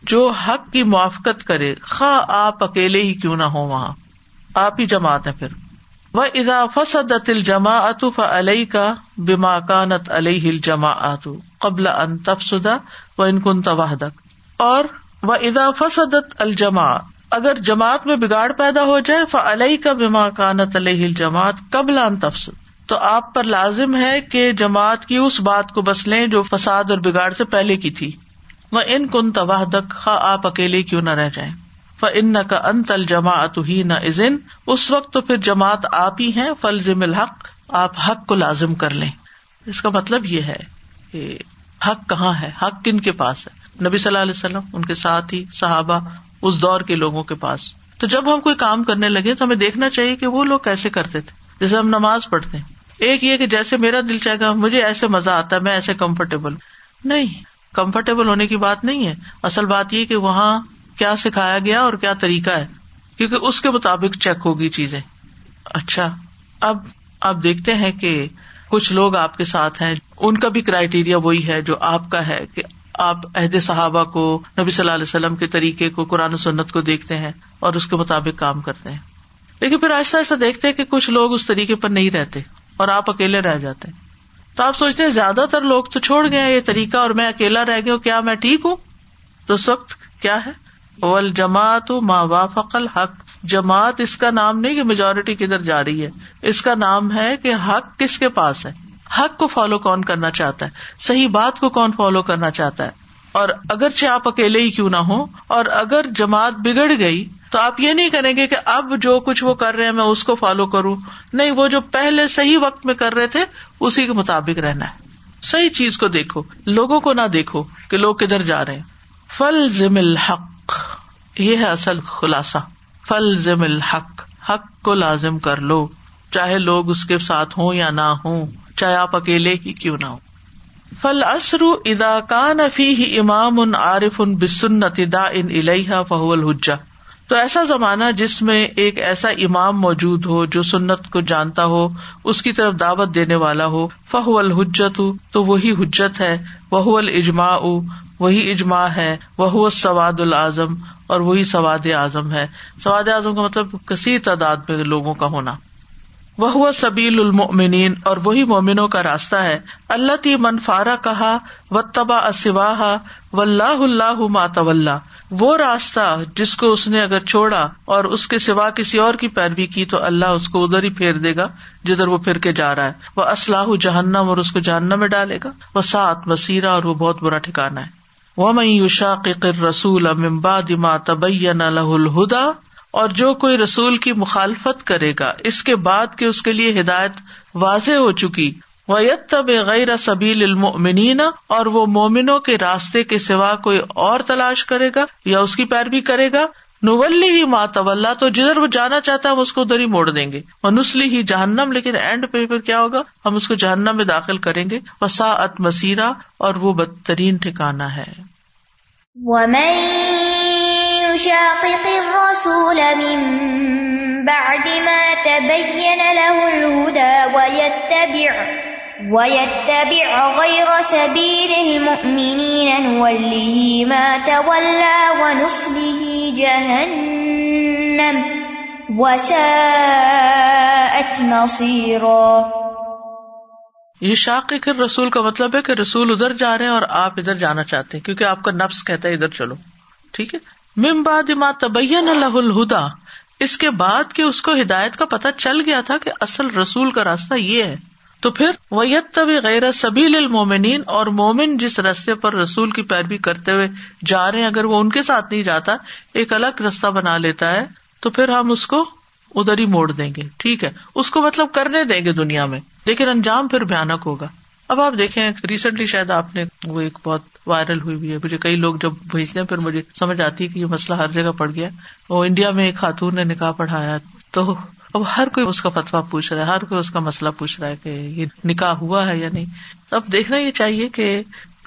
Speaker 1: جو حق کی موافقت کرے۔ خواہ آپ اکیلے ہی کیوں نہ ہو وہاں۔ آپ ہی جماعت ہے پھر۔ وہ ادا فسد اتل جما اتف علیہ کا بیما کانت علیہ جما اتو قبل ان تفسدا و ان کن توحدک اور وہ ادا فسدت الجما اگر جماعت میں بگاڑ پیدا ہو جائے ف کا بیما کانت علیہ جماعت قبل ان تفسد۔ تو آپ پر لازم ہے کہ جماعت کی اس بات کو بس لیں جو فساد اور بگاڑ سے پہلے کی تھی۔ وہ ان کن تواہدک خا آپ اکیلے کیوں نہ رہ جائیں۔ ان کا ان تل جماعت ہی نہ ازن اس وقت تو پھر جماعت آپ ہی ہیں فل ضم الحق۔ آپ حق کو لازم کر لیں۔ اس کا مطلب یہ ہے کہ حق کہاں ہے؟ حق کن کے پاس ہے؟ نبی صلی اللہ علیہ وسلم، ان کے ساتھ ہی صحابہ اس دور کے لوگوں کے پاس۔ تو جب ہم کوئی کام کرنے لگے تو ہمیں دیکھنا چاہیے کہ وہ لوگ کیسے کرتے تھے۔ جیسے ہم نماز پڑھتے ہیں۔ ایک یہ کہ جیسے میرا دل چاہے گا، مجھے ایسے مزہ آتا ہے، میں ایسے کمفرٹیبل نہیں کمفرٹیبل ہونے کی بات نہیں ہے۔ اصل بات یہ کہ وہاں کیا سکھایا گیا اور کیا طریقہ ہے۔ کیونکہ اس کے مطابق چیک ہوگی چیزیں۔ اچھا اب آپ دیکھتے ہیں کہ کچھ لوگ آپ کے ساتھ ہیں۔ ان کا بھی کرائٹیریا وہی ہے جو آپ کا ہے کہ آپ عہد صحابہ کو، نبی صلی اللہ علیہ وسلم کے طریقے کو، قرآن و سنت کو دیکھتے ہیں اور اس کے مطابق کام کرتے ہیں۔ لیکن پھر ایسا ایسا دیکھتے ہیں کہ کچھ لوگ اس طریقے پر نہیں رہتے اور آپ اکیلے رہ جاتے ہیں۔ تو آپ سوچتے ہیں زیادہ تر لوگ تو چھوڑ گئے یہ طریقہ اور میں اکیلا رہ گیا کیا میں ٹھیک ہوں؟ تو اس وقت کیا ہے؟ اول جماعت ماں وافق الحق۔ جماعت اس کا نام نہیں کہ میجورٹی کدھر جا رہی ہے۔ اس کا نام ہے کہ حق کس کے پاس ہے؟ حق کو فالو کون کرنا چاہتا ہے؟ صحیح بات کو کون فالو کرنا چاہتا ہے؟ اور اگرچہ آپ اکیلے ہی کیوں نہ ہو اور اگر جماعت بگڑ گئی، تو آپ یہ نہیں کریں گے کہ اب جو کچھ وہ کر رہے ہیں میں اس کو فالو کروں۔ نہیں، وہ جو پہلے صحیح وقت میں کر رہے تھے، اسی کے مطابق رہنا ہے۔ صحیح چیز کو دیکھو، لوگوں کو نہ دیکھو کہ لوگ کدھر جا رہے ہیں۔ فل ضم الحق، یہ ہے اصل خلاصہ۔ فل ضم الحق، حق کو لازم کر لو، چاہے لوگ اس کے ساتھ ہوں یا نہ ہوں۔ چاہے آپ اکیلے ہی کیوں نہ ہو۔ فل اسرو ادا کان فی امام ان عارف ان بسنت دا ان الحا فہول حجا تو ایسا زمانہ جس میں ایک ایسا امام موجود ہو جو سنت کو جانتا ہو، اس کی طرف دعوت دینے والا ہو، فہو الحجت تو وہی حجت ہے وہ الجماع وہی اجماع ہے وہ سواد العظم اور وہی سواد اعظم ہے۔ سواد اعظم کا مطلب کثیر تعداد میں لوگوں کا ہونا۔ وہ سبیل المنین اور وہی مومنوں کا راستہ ہے۔ اللہ تی منفارا کہا و تبا اسواہ و اللہ اللہ ماتو وہ راستہ جس کو اس نے اگر چھوڑا اور اس کے سوا کسی اور کی پیروی کی تو اللہ اس کو ادھر ہی پھیر دے گا جدھر وہ پھر کے جا رہا ہے۔ وہ اسلح جہنم اور اس کو جہنم میں ڈالے گا۔ وہ سات وسیرا اور وہ بہت برا ٹھکانا ہے۔ وہ میں یوشاق رسول امباد ما تبین لہ الہدا اور جو کوئی رسول کی مخالفت کرے گا، اس کے بعد کے اس کے لیے ہدایت واضح ہو چکی۔ ویت تب غیر سبیل المنین اور وہ مومنوں کے راستے کے سوا کوئی اور تلاش کرے گا یا اس کی پیروی کرے گا۔ نولی ہی ماتول تو جدھر وہ جانا چاہتا ہے، ہم اس کو ادھر ہی موڑ دیں گے۔ اور نسلی ہی جہنم، لیکن اینڈ پہ پھر کیا ہوگا؟ ہم اس کو جہنم میں داخل کریں گے۔ وسا ات مسیرا اور وہ بدترین ٹھکانا ہے۔
Speaker 2: يشاقق الرسول من بعد ما تبين له الهدى ويتبع ويتبع غير سبيل المؤمنين نوله ما تولى ونصله جهنم وساءت مصيرا.
Speaker 1: یہ شاق رسول کا مطلب ہے کہ رسول ادھر جا رہے ہیں اور آپ ادھر جانا چاہتے ہیں، کیونکہ آپ کا نفس کہتا ہے ادھر چلو، ٹھیک ہے؟ ممباد ما تبین له اس کے بعد کہ اس کو ہدایت کا پتہ چل گیا تھا کہ اصل رسول کا راستہ یہ ہے۔ تو پھر ویت طب غیر سبیل المومنین، اور مومن جس رستے پر رسول کی پیروی کرتے ہوئے جا رہے ہیں، اگر وہ ان کے ساتھ نہیں جاتا، ایک الگ رستہ بنا لیتا ہے، تو پھر ہم اس کو ادھر ہی موڑ دیں گے۔ ٹھیک ہے۔ اس کو مطلب کرنے دیں گے دنیا میں۔ لیکن انجام پھر بھیانک ہوگا۔ اب آپ دیکھیں ریسنٹلی شاید آپ نے وہ ایک بہت وائرل ہوئی بھی ہے۔ مجھے کئی لوگ جب بھیجتے ہیں، پھر مجھے سمجھ آتی ہے کہ یہ مسئلہ ہر جگہ پڑ گیا وہ انڈیا میں ایک خاتون نے نکاح پڑھایا۔ تو اب ہر کوئی اس کا فتوا پوچھ رہا ہے، ہر کوئی اس کا مسئلہ پوچھ رہا ہے کہ یہ نکاح ہوا ہے یا نہیں۔ اب دیکھنا یہ چاہیے کہ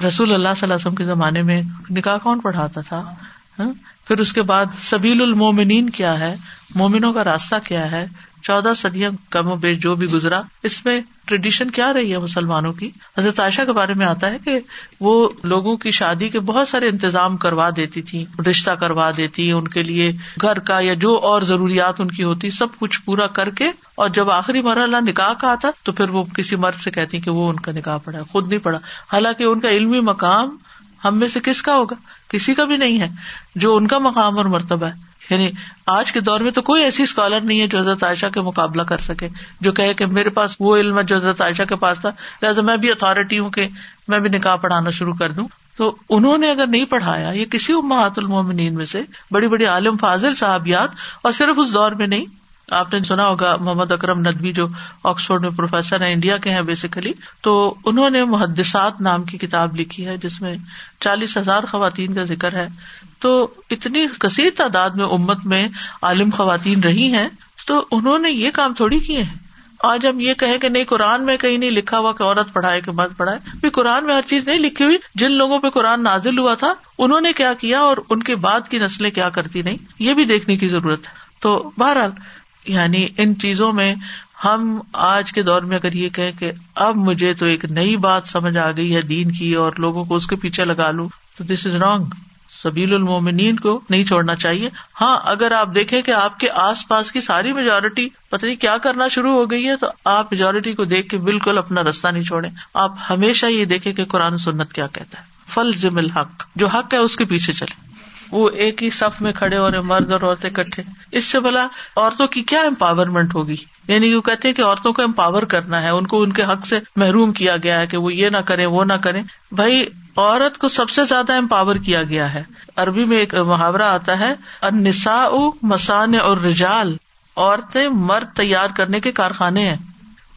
Speaker 1: رسول اللہ صلی اللہ وسلم کے زمانے میں نکاح کون پڑھاتا تھا؟ ہاں؟ پھر اس کے بعد سبیل المومنین کیا ہے؟ مومنوں کا راستہ کیا ہے؟ چودہ صدیاں کم و بیش جو بھی گزرا، اس میں ٹریڈیشن کیا رہی ہے مسلمانوں کی؟ حضرت عائشہ کے بارے میں آتا ہے کہ وہ لوگوں کی شادی کے بہت سارے انتظام کروا دیتی تھی رشتہ کروا دیتی، ان کے لیے گھر کا یا جو اور ضروریات ان کی ہوتی، سب کچھ پورا کر کے اور جب آخری مرحلہ نکاح کا آتا تو پھر وہ کسی مرد سے کہتی کہ وہ ان کا نکاح پڑا خود نہیں پڑا حالانکہ ان کا علمی مقام ہم میں سے کس کا ہوگا؟ کسی کا بھی نہیں ہے، جو ان کا مقام اور مرتبہ ہے۔ یعنی آج کے دور میں تو کوئی ایسی اسکالر نہیں ہے جو حضرت عائشہ کے مقابلہ کر سکے، جو کہے کہ میرے پاس وہ علم ہے جو حضرت عائشہ کے پاس تھا، لہٰذا میں بھی اتارٹی ہوں کہ میں بھی نکاح پڑھانا شروع کر دوں۔ تو انہوں نے اگر نہیں پڑھایا، یہ کسی امہات المومنین میں سے بڑی بڑی عالم فاضل صحابیات اور صرف اس دور میں نہیں آپ نے سنا ہوگا محمد اکرم ندوی جو آکسفورڈ میں پروفیسر ہیں، انڈیا کے ہیں بیسیکلی تو انہوں نے محدثات نام کی کتاب لکھی ہے، جس میں چالیس ہزار خواتین کا ذکر ہے۔ تو اتنی کثیر تعداد میں امت میں عالم خواتین رہی ہیں، تو انہوں نے یہ کام تھوڑی کیے ہیں۔ آج ہم یہ کہیں کہ نہیں، قرآن میں کہیں نہیں لکھا ہوا کہ عورت پڑھائے کہ مرد پڑھائے۔ قرآن میں ہر چیز نہیں لکھی ہوئی۔ جن لوگوں پہ قرآن نازل ہوا تھا، انہوں نے کیا کیا اور ان کے بعد کی نسلیں کیا کرتی نہیں یہ بھی دیکھنے کی ضرورت ہے۔ تو بہرحال یعنی ان چیزوں میں ہم آج کے دور میں اگر یہ کہ کہ اب مجھے تو ایک نئی بات سمجھ آ گئی ہے دین کی اور لوگوں کو اس کے پیچھے لگا لوں، تو دس از رانگ سبیل المومنین کو نہیں چھوڑنا چاہیے۔ ہاں اگر آپ دیکھیں کہ آپ کے آس پاس کی ساری میجورٹی پتہ نہیں کیا کرنا شروع ہو گئی ہے، تو آپ میجورٹی کو دیکھ کے بالکل اپنا رستہ نہیں چھوڑے آپ ہمیشہ یہ دیکھیں کہ قرآن سنت کیا کہتا ہے۔ فل ضم الحق، جو حق ہے اس کے پیچھے چلے وہ ایک ہی صف میں کھڑے ہو رہے مرد اور عورتیں کٹھے اس سے بلا عورتوں کی کیا امپاورمنٹ ہوگی؟ یعنی وہ کہتے ہیں کہ عورتوں کو امپاور کرنا ہے، ان کو ان کے حق سے محروم کیا گیا ہے کہ وہ یہ نہ کرے وہ نہ کرے بھائی، عورت کو سب سے زیادہ امپاور کیا گیا ہے۔ عربی میں ایک محاورہ آتا ہے نسا مسان اور رجال عورتیں مرد تیار کرنے کے کارخانے ہیں۔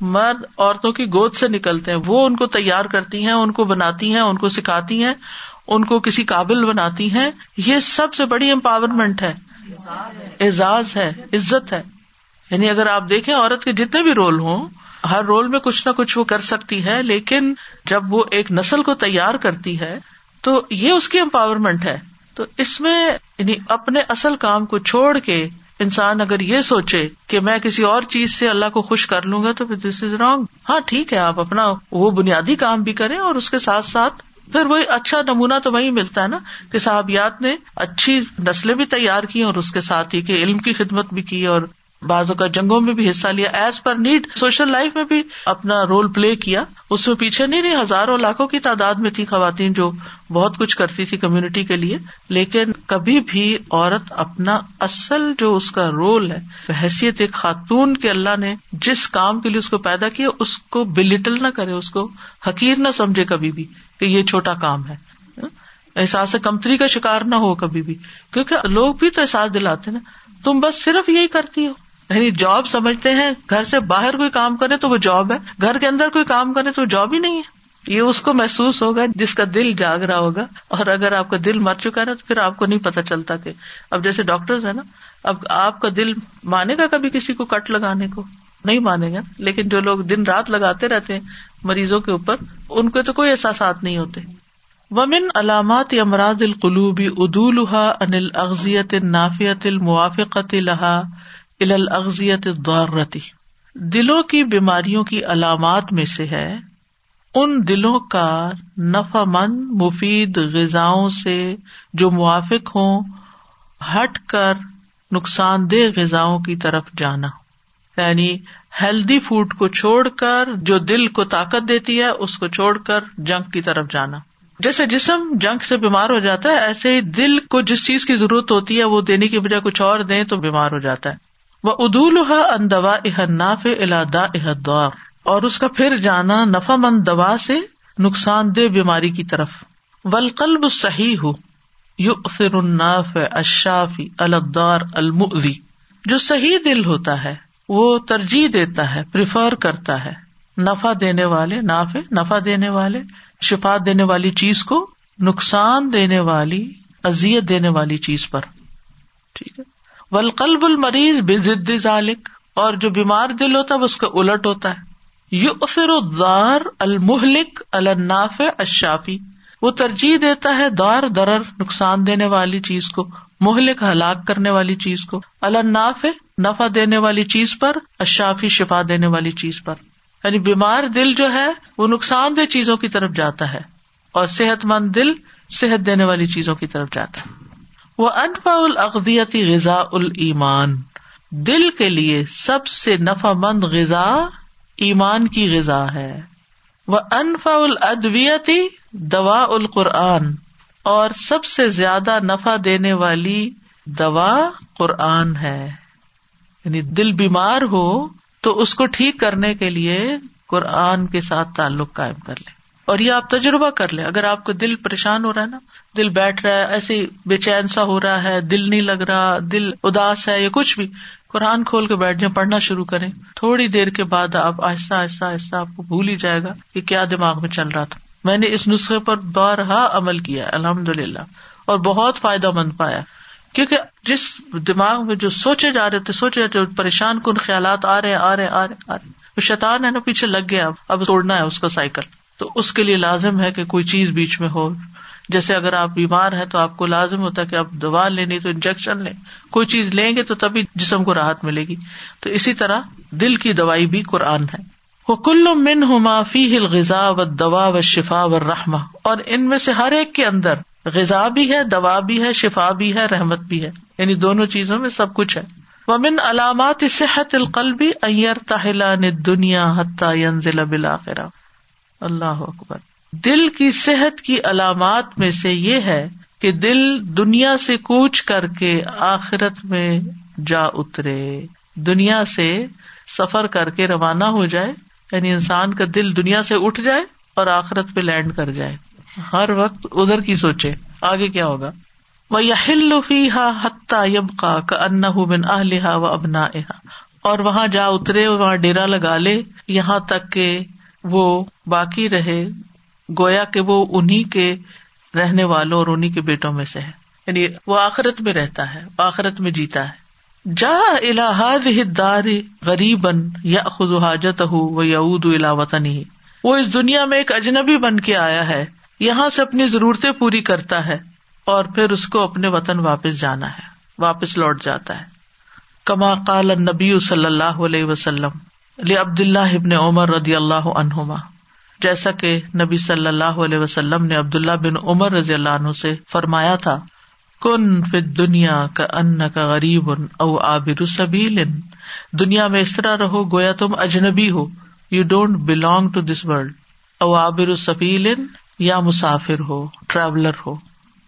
Speaker 1: مرد عورتوں کی گود سے نکلتے ہیں۔ وہ ان کو تیار کرتی ہیں، ان کو بناتی ہیں، ان کو سکھاتی ہیں۔ ان کو کسی قابل بناتی ہیں، یہ سب سے بڑی امپاورمنٹ ہے۔ اعزاز ہے، عزت ہے۔ یعنی اگر آپ دیکھیں عورت کے جتنے بھی رول ہوں، ہر رول میں کچھ نہ کچھ وہ کر سکتی ہے، لیکن جب وہ ایک نسل کو تیار کرتی ہے، تو یہ اس کی امپاورمنٹ ہے۔ تو اس میں یعنی اپنے اصل کام کو چھوڑ کے انسان اگر یہ سوچے کہ میں کسی اور چیز سے اللہ کو خوش کر لوں گا، تو دس از رانگ ہاں ٹھیک ہے، آپ اپنا وہ بنیادی کام بھی کریں اور اس کے ساتھ ساتھ پھر وہی اچھا نمونہ تو وہی ملتا ہے نا کہ صحابیات نے اچھی نسلیں بھی تیار کی اور اس کے ساتھ ہی کہ علم کی خدمت بھی کی اور بازو کا جنگوں میں بھی حصہ لیا۔ As per need social life میں بھی اپنا رول پلے کیا۔ اس میں پیچھے نہیں رہی ہزاروں لاکھوں کی تعداد میں تھی خواتین جو بہت کچھ کرتی تھی کمیونٹی کے لیے۔ لیکن کبھی بھی عورت اپنا اصل جو اس کا رول ہے حیثیت ایک خاتون کے اللہ نے جس کام کے لیے اس کو پیدا کیا، اس کو بلٹل نہ کرے، اس کو حقیر نہ سمجھے کبھی بھی کہ یہ چھوٹا کام ہے۔ احساس کمتری کا شکار نہ ہو کبھی بھی۔ کیونکہ لوگ بھی تو احساس دلاتے نا، تم بس صرف یہی کرتی ہو۔ یعنی جاب سمجھتے ہیں، گھر سے باہر کوئی کام کرے تو وہ جاب ہے، گھر کے اندر کوئی کام کرے تو وہ جاب ہی نہیں ہے۔ یہ اس کو محسوس ہوگا جس کا دل جاگ رہا ہوگا۔ اور اگر آپ کا دل مر چکا ہے تو پھر آپ کو نہیں پتا چلتا کہ اب جیسے ڈاکٹر ہے نا، اب آپ کا دل مانے گا کبھی کسی کو کٹ لگانے کو؟ نہیں مانے گا۔ لیکن جو لوگ دن رات لگاتے رہتے ہیں مریضوں کے اوپر، ان کو تو کوئی احساسات نہیں ہوتے۔ ومن علامات امراض القلوبی ادولحا انل اغزیت نافیت الموافقت لہا الاغزیت دارتی دلوں کی بیماریوں کی علامات میں سے ہے۔ ان دلوں کا نفع مند، مفید غذا سے جو موافق ہوں، ہٹ کر نقصان دہ غذا کی طرف جانا۔ یعنی ہیلدی فوڈ کو چھوڑ کر جو دل کو طاقت دیتی ہے، اس کو چھوڑ کر جنک کی طرف جانا۔ جیسے جسم جنگ سے بیمار ہو جاتا ہے، ایسے ہی دل کو جس چیز کی ضرورت ہوتی ہے، وہ دینے کی بجائے کچھ اور دیں تو بیمار ہو جاتا ہے۔ وہ ادول اندوا احناف الادا احدا اور اس کا پھر جانا نفا مند دوا سے نقصان دہ بیماری کی طرف۔ ولقلب صحیح ہو یو فر الناف اشافی الدار المعوی جو صحیح دل ہوتا ہے، وہ ترجیح دیتا ہے پریفر کرتا ہے۔ نفا دینے والے ناف نفا دینے والے، شفا دینے والی چیز کو نقصان دینے والی ازیت دینے والی چیز پر۔ ٹھیک ہے۔ ولقلب المریض بے ضد ذالک اور جو بیمار دل ہوتا ہے اس کا الٹ ہوتا ہے۔ یو اثر الدار المحلک الناف اشافی وہ ترجیح دیتا ہے دار درر، نقصان دینے والی چیز کو، مہلک ہلاک کرنے والی چیز کو۔ الناف نفع دینے والی چیز پر اشافی شفا دینے والی چیز پر۔ یعنی بیمار دل جو ہے، وہ نقصان دہ چیزوں کی طرف جاتا ہے، اور صحت مند دل صحت دینے والی چیزوں کی طرف جاتا ہے۔ وہ انفا العقدیتی غذا المان دل کے لیے سب سے نفع مند غذا ایمان کی غذا ہے۔ وہ انفا الدویتی دوا القرآن۔ اور سب سے زیادہ نفع دینے والی دوا قرآن ہے۔ یعنی دل بیمار ہو تو اس کو ٹھیک کرنے کے لیے قرآن کے ساتھ تعلق قائم کر لے۔ اور یہ آپ تجربہ کر لیں۔ اگر آپ کو دل پریشان ہو رہا ہے نا دل بیٹھ رہا ہے ایسے بے چین سا ہو رہا ہے، دل نہیں لگ رہا، دل اداس ہے یا کچھ بھی۔ قرآن کھول کے بیٹھ جائیں، پڑھنا شروع کریں۔ تھوڑی دیر کے بعد آپ آہستہ آہستہ آہستہ آپ کو بھول ہی جائے گا کہ کیا دماغ میں چل رہا تھا۔ میں نے اس نسخے پر بارہا عمل کیا الحمد للہ اور بہت فائدہ مند پایا۔ کیونکہ جس دماغ میں جو سوچے جا رہے تھے، سوچے جو پریشان کن خیالات آ رہے آ رہے آ رہے آ رہے وہ شیطان ہے نا، پیچھے لگ گیا، اب اب توڑنا ہے اس کا سائیکل۔ تو اس کے لیے لازم ہے کہ کوئی چیز بیچ میں ہو۔ جیسے اگر آپ بیمار ہیں تو آپ کو لازم ہوتا ہے کہ آپ دوا لینی تو انجیکشن لیں۔ کوئی چیز لیں گے تو تبھی جسم کو راحت ملے گی۔ تو اسی طرح دل کی دوائی بھی قرآن ہے۔ وہ کل من ہما فی ہل غذا و دوا و شفا و رحما اور ان میں سے ہر ایک کے اندر غذا بھی ہے، دوا بھی ہے، شفا بھی ہے، رحمت بھی ہے۔ یعنی دونوں چیزوں میں سب کچھ ہے۔ وہ من علامات صحت القلبی ائر تاہلا نے دنیا حتیٰ بلاخرا اللہ اکبر۔ دل کی صحت کی علامات میں سے یہ ہے کہ دل دنیا سے کوچ کر کے آخرت میں جا اترے۔ دنیا سے سفر کر کے روانہ ہو جائے۔ یعنی انسان کا دل دنیا سے اٹھ جائے اور آخرت پہ لینڈ کر جائے۔ ہر وقت ادھر کی سوچے۔ آگے کیا ہوگا؟ وہ یا ہا حتہ یب کا ان بن اہلحا و ابنا اور وہاں جا اترے، وہاں ڈیرا لگا لے۔ یہاں تک کہ وہ باقی رہے۔ گویا کہ وہ انہیں کے رہنے والوں اور انہیں کے بیٹوں میں سے ہے۔ یعنی وہ آخرت میں رہتا ہے، آخرت میں جیتا ہے۔ جا الحاد دار غریب یا خود حاجت ہو یعود الا وطنی وہ اس دنیا میں ایک اجنبی بن کے آیا ہے، یہاں سے اپنی ضرورتیں پوری کرتا ہے اور پھر اس کو اپنے وطن واپس جانا ہے، واپس لوٹ جاتا ہے۔ کما قال نبی صلی اللہ علیہ وسلم عبد اللہ ابن عمر ردی اللہ عنہما۔ جیسا کہ نبی صلی اللہ علیہ وسلم نے عبد اللہ بن عمر رضی اللہ عنہ سے فرمایا تھا، کن فت دنیا کا ان کا غریب او آبر سبیل. دنیا میں اس طرح رہو گویا تم اجنبی ہو you don't belong to this world او آبر سبیل یا مسافر ہو ٹریولر ہو۔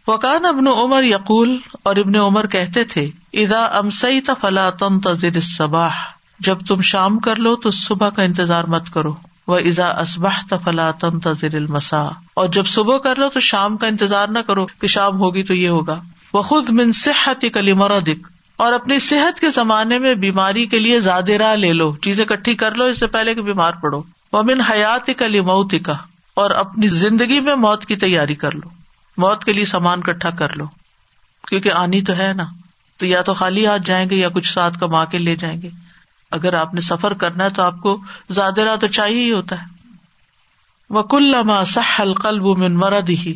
Speaker 1: وکان ابن عمر یقول، اور ابن عمر کہتے تھے ادا امسئی فلا تن تذر صباح جب تم شام کر لو تو صبح کا انتظار مت کرو۔ وہ ازا اسباہ تفلا تن تذر المسا اور جب صبح کر لو تو شام کا انتظار نہ کرو کہ شام ہوگی تو یہ ہوگا۔ وہ خود من صحت کلی مرادک اور اپنی صحت کے زمانے میں بیماری کے لیے زیادہ راہ لے لو۔ چیزیں کٹھی کر لو اس سے پہلے کہ بیمار پڑو۔ وہ من حیات کلی موت کا اور اپنی زندگی میں موت کی تیاری کر لو۔ موت کے لیے سامان کٹھا کر لو۔ کیونکہ آنی تو ہے نا۔ تو یا تو خالی ہاتھ جائیں گے یا کچھ ساتھ کما کے لے جائیں گے۔ اگر آپ نے سفر کرنا ہے تو آپ کو زیادہ راہ تو چاہیے ہی ہوتا ہے۔ وہ کل سہ القلب من مرد ہی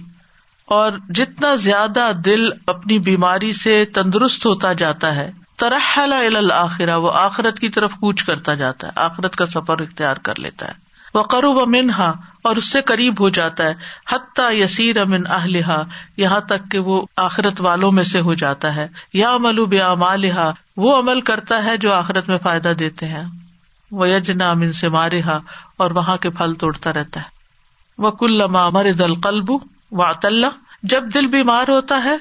Speaker 1: اور جتنا زیادہ دل اپنی بیماری سے تندرست ہوتا جاتا ہے، ترحل الآخرہ وہ آخرت کی طرف کوچ کرتا جاتا ہے، آخرت کا سفر اختیار کر لیتا ہے۔ وہ قروب منہا اور اس سے قریب ہو جاتا ہے حتیٰ یسیر امن اہلحا یہاں تک کہ وہ آخرت والوں میں سے ہو جاتا ہے۔ یا ملو بیا مالحا وہ عمل کرتا ہے جو آخرت میں فائدہ دیتے ہیں۔ وہ یجنا سے مارے اور وہاں کے پھل توڑتا رہتا ہے۔ وہ کل مرد القلب واط اللہ جب دل بیمار ہوتا ہے،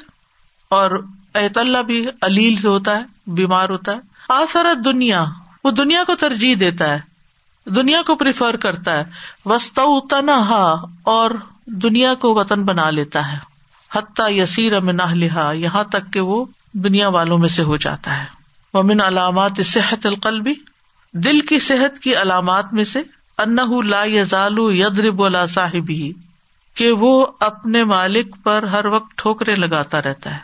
Speaker 1: اور اعت اللہ بھی علیل سے ہوتا ہے، بیمار ہوتا ہے۔ آسرت دنیا، وہ دنیا کو ترجیح دیتا ہے، دنیا کو پریفر کرتا ہے۔ وسط تنہا اور دنیا کو وطن بنا لیتا ہے۔ حتیٰ یسیر امن لہا یہاں تک کہ وہ دنیا والوں میں سے ہو جاتا ہے۔ ومن علامات صحت القلبی، دل کی صحت کی علامات میں سے انہ لا یزال یدرب لا صاحب ہی کہ وہ اپنے مالک پر ہر وقت ٹھوکرے لگاتا رہتا ہے،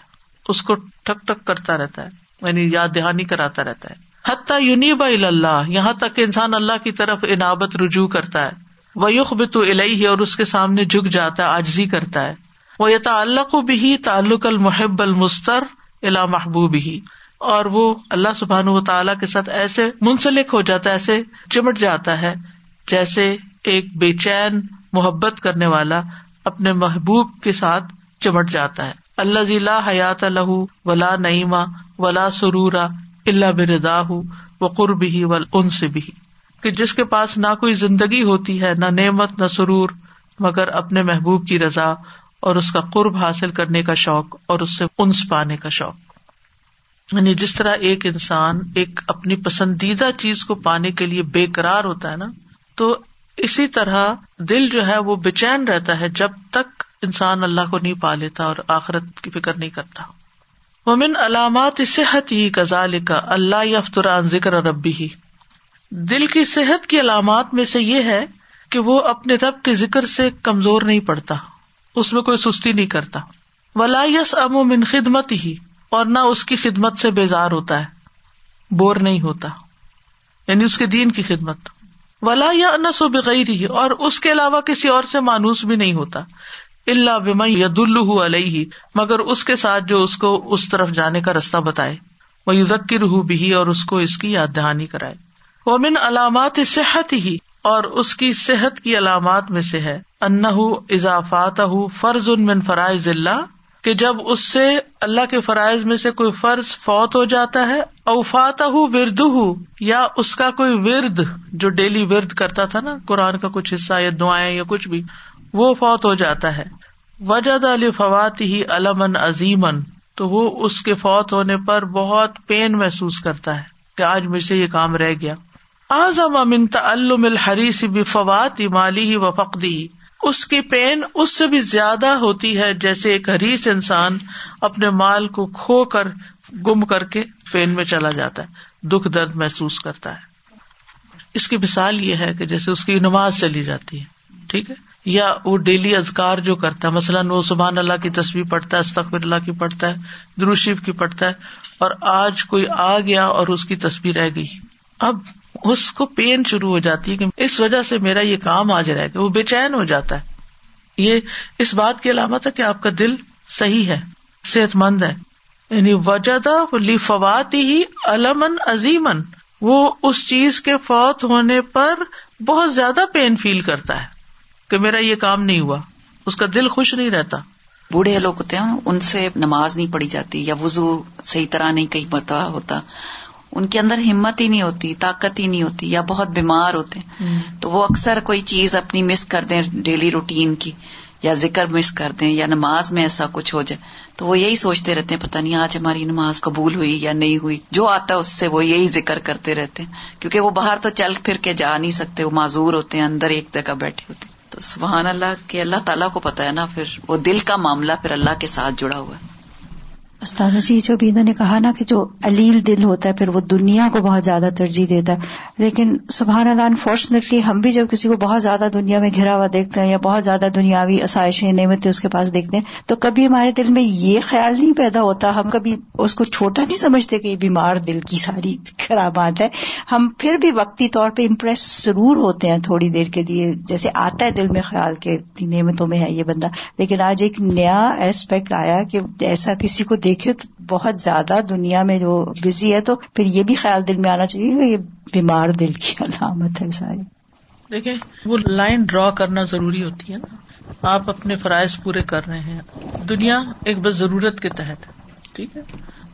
Speaker 1: اس کو ٹھک ٹھک کرتا رہتا ہے یعنی یاد دہانی کراتا رہتا ہے۔ حتیٰ یونیب اللہ، یہاں تک کہ انسان اللہ کی طرف انابت رجوع کرتا ہے وہ یوق بت الہی اور اس کے سامنے جھک جاتا ہے آجزی کرتا ہے۔ وہ یہ تعلق بھی تعلق المحب المستر الا محبوب ہی اور وہ اللہ سبحان و تعالیٰ کے ساتھ ایسے منسلک ہو جاتا ہے، ایسے چمٹ جاتا ہے جیسے ایک بے چین محبت کرنے والا اپنے محبوب کے ساتھ چمٹ جاتا ہے۔ اللہ ضلع حیات الح ولا نعیما ولا سرورا اللہ بردا و قرب ہی و ان سے بھی کہ جس کے پاس نہ کوئی زندگی ہوتی ہے، نہ نعمت، نہ سرور، مگر اپنے محبوب کی رضا اور اس کا قرب حاصل کرنے کا شوق اور اس سے انس پانے کا شوق۔ یعنی جس طرح ایک انسان ایک اپنی پسندیدہ چیز کو پانے کے لیے بے قرار ہوتا ہے نا، تو اسی طرح دل جو ہے وہ بے چین رہتا ہے جب تک انسان اللہ کو نہیں پا لیتا اور آخرت کی فکر نہیں کرتا۔ ومن علامات صحت ہی کزال کا اللہ یفتران ذکر ربی ہی دل کی صحت کی علامات میں سے یہ ہے کہ وہ اپنے رب کے ذکر سے کمزور نہیں پڑتا، اس میں کوئی سستی نہیں کرتا۔ ولا یس من خدمت ہی اور نہ اس کی خدمت سے بیزار ہوتا ہے، بور نہیں ہوتا یعنی اس کے دین کی خدمت۔ ولا یا انس و بغیر ہی اور اس کے علاوہ کسی اور سے مانوس بھی نہیں ہوتا۔ اللہ بم ید الح علیہ مگر اس کے ساتھ جو اس کو اس طرف جانے کا رستہ بتائے۔ وہ ذکر ہُو بھی اور اس کو اس کی یاد دہانی کرائے۔ وہ من علامات صحت ہی اور اس کی صحت کی علامات میں سے ہے۔ ان اضافات فرض ان من فرائض اللہ کہ جب اس سے اللہ کے فرائض میں سے کوئی فرض فوت ہو جاتا ہے اوفات ورد ہُ یا اس کا کوئی ورد جو ڈیلی ورد کرتا تھا نا، قرآن کا کچھ حصہ یا دعائیں یا کچھ بھی، وہ فوت ہو جاتا ہے۔ وجد علی فوات ہی علمن عظیمن تو وہ اس کے فوت ہونے پر بہت پین محسوس کرتا ہے کہ آج مجھ سے یہ کام رہ گیا۔ اعظم امن تعلم الحریث فوات مالی ہی و فقدی اس کی پین اس سے بھی زیادہ ہوتی ہے جیسے ایک حریث انسان اپنے مال کو کھو کر گم کر کے پین میں چلا جاتا ہے، دکھ درد محسوس کرتا ہے۔ اس کی مثال یہ ہے کہ جیسے اس کی نماز چلی جاتی ہے، ٹھیک ہے؟ یا وہ ڈیلی ازکار جو کرتا ہے، مثلاً وہ سبحان اللہ کی تصویر پڑھتا ہے استخر اللہ کی پڑھتا ہے دروشیف کی پڑھتا ہے، اور آج کوئی آ گیا اور اس کی تصویر رہ گئی۔ اب اس کو پین شروع ہو جاتی ہے کہ اس وجہ سے میرا یہ کام آج رہ گیا، وہ بے چین ہو جاتا ہے۔ یہ اس بات کی علامت ہے کہ آپ کا دل صحیح ہے صحت مند ہے۔ یعنی وجہ فوات ہی المن عظیمن وہ اس چیز کے فوت ہونے پر بہت زیادہ پین فیل کرتا ہے کہ میرا یہ کام نہیں ہوا، اس کا دل خوش نہیں رہتا۔
Speaker 3: بوڑھے لوگ ہوتے ہیں، ان سے نماز نہیں پڑھی جاتی یا وزو صحیح طرح نہیں کئی مرتبہ ہوتا۔ ان کے اندر ہمت ہی نہیں ہوتی طاقت ہی نہیں ہوتی یا بہت بیمار ہوتے ہیں۔ تو وہ اکثر کوئی چیز اپنی مس کر دیں ڈیلی روٹین کی یا ذکر مس کر دیں یا نماز میں ایسا کچھ ہو جائے۔ تو وہ یہی سوچتے رہتے ہیں پتہ نہیں آج ہماری نماز قبول ہوئی یا نہیں ہوئی۔ جو آتا ہے اس سے وہ یہی ذکر کرتے رہتے ہیں۔ کیونکہ وہ باہر تو چل پھر کے جا نہیں سکتے وہ معذور ہوتے ہیں اندر ایک جگہ بیٹھے ہوتے ہیں۔ تو سبحان اللہ کہ اللہ تعالیٰ کو پتا ہے نا پھر وہ دل کا معاملہ پھر اللہ کے ساتھ جڑا ہوا ہے۔
Speaker 6: استاد جی جو بھی انہوں نے کہا نا کہ جو علیل دل ہوتا ہے، پھر وہ دنیا کو بہت زیادہ ترجیح دیتا ہے۔ لیکن سبحان اللہ انفارچونیٹلی ہم بھی جب کسی کو بہت زیادہ دنیا میں گھرا ہوا دیکھتے ہیں یا بہت زیادہ دنیاوی آسائشیں، نعمتیں اس کے پاس دیکھتے ہیں، تو کبھی ہمارے دل میں یہ خیال نہیں پیدا ہوتا۔ ہم کبھی اس کو چھوٹا نہیں سمجھتے کہ یہ بیمار دل کی ساری خرابات ہے ہم پھر بھی وقتی طور پہ امپریس ضرور ہوتے ہیں تھوڑی دیر کے لیے۔ جیسے آتا ہے دل میں خیال کے نعمتوں میں ہے یہ بندہ۔ لیکن آج ایک نیا ایسپیکٹ آیا کہ ایسا کسی کو دیکھ دیکھے تو بہت زیادہ دنیا میں جو بزی ہے تو پھر یہ بھی خیال دل میں آنا چاہیے کہ یہ بیمار دل کی علامت ہے ساری۔
Speaker 1: دیکھیں، وہ لائن ڈرا کرنا ضروری ہوتی ہے نا۔ آپ اپنے فرائض پورے کر رہے ہیں۔ دنیا ایک بس ضرورت کے تحت ٹھیک ہے؟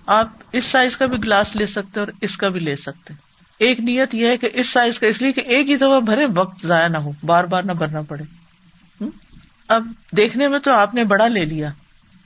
Speaker 1: آپ اس سائز کا بھی گلاس لے سکتے اور اس کا بھی لے سکتے ایک نیت یہ ہے کہ اس سائز کا، اس لیے کہ ایک ہی دفعہ بھرے وقت ضائع نہ ہو، بار بار نہ بھرنا پڑے۔ اب دیکھنے میں تو آپ نے بڑا لے لیا۔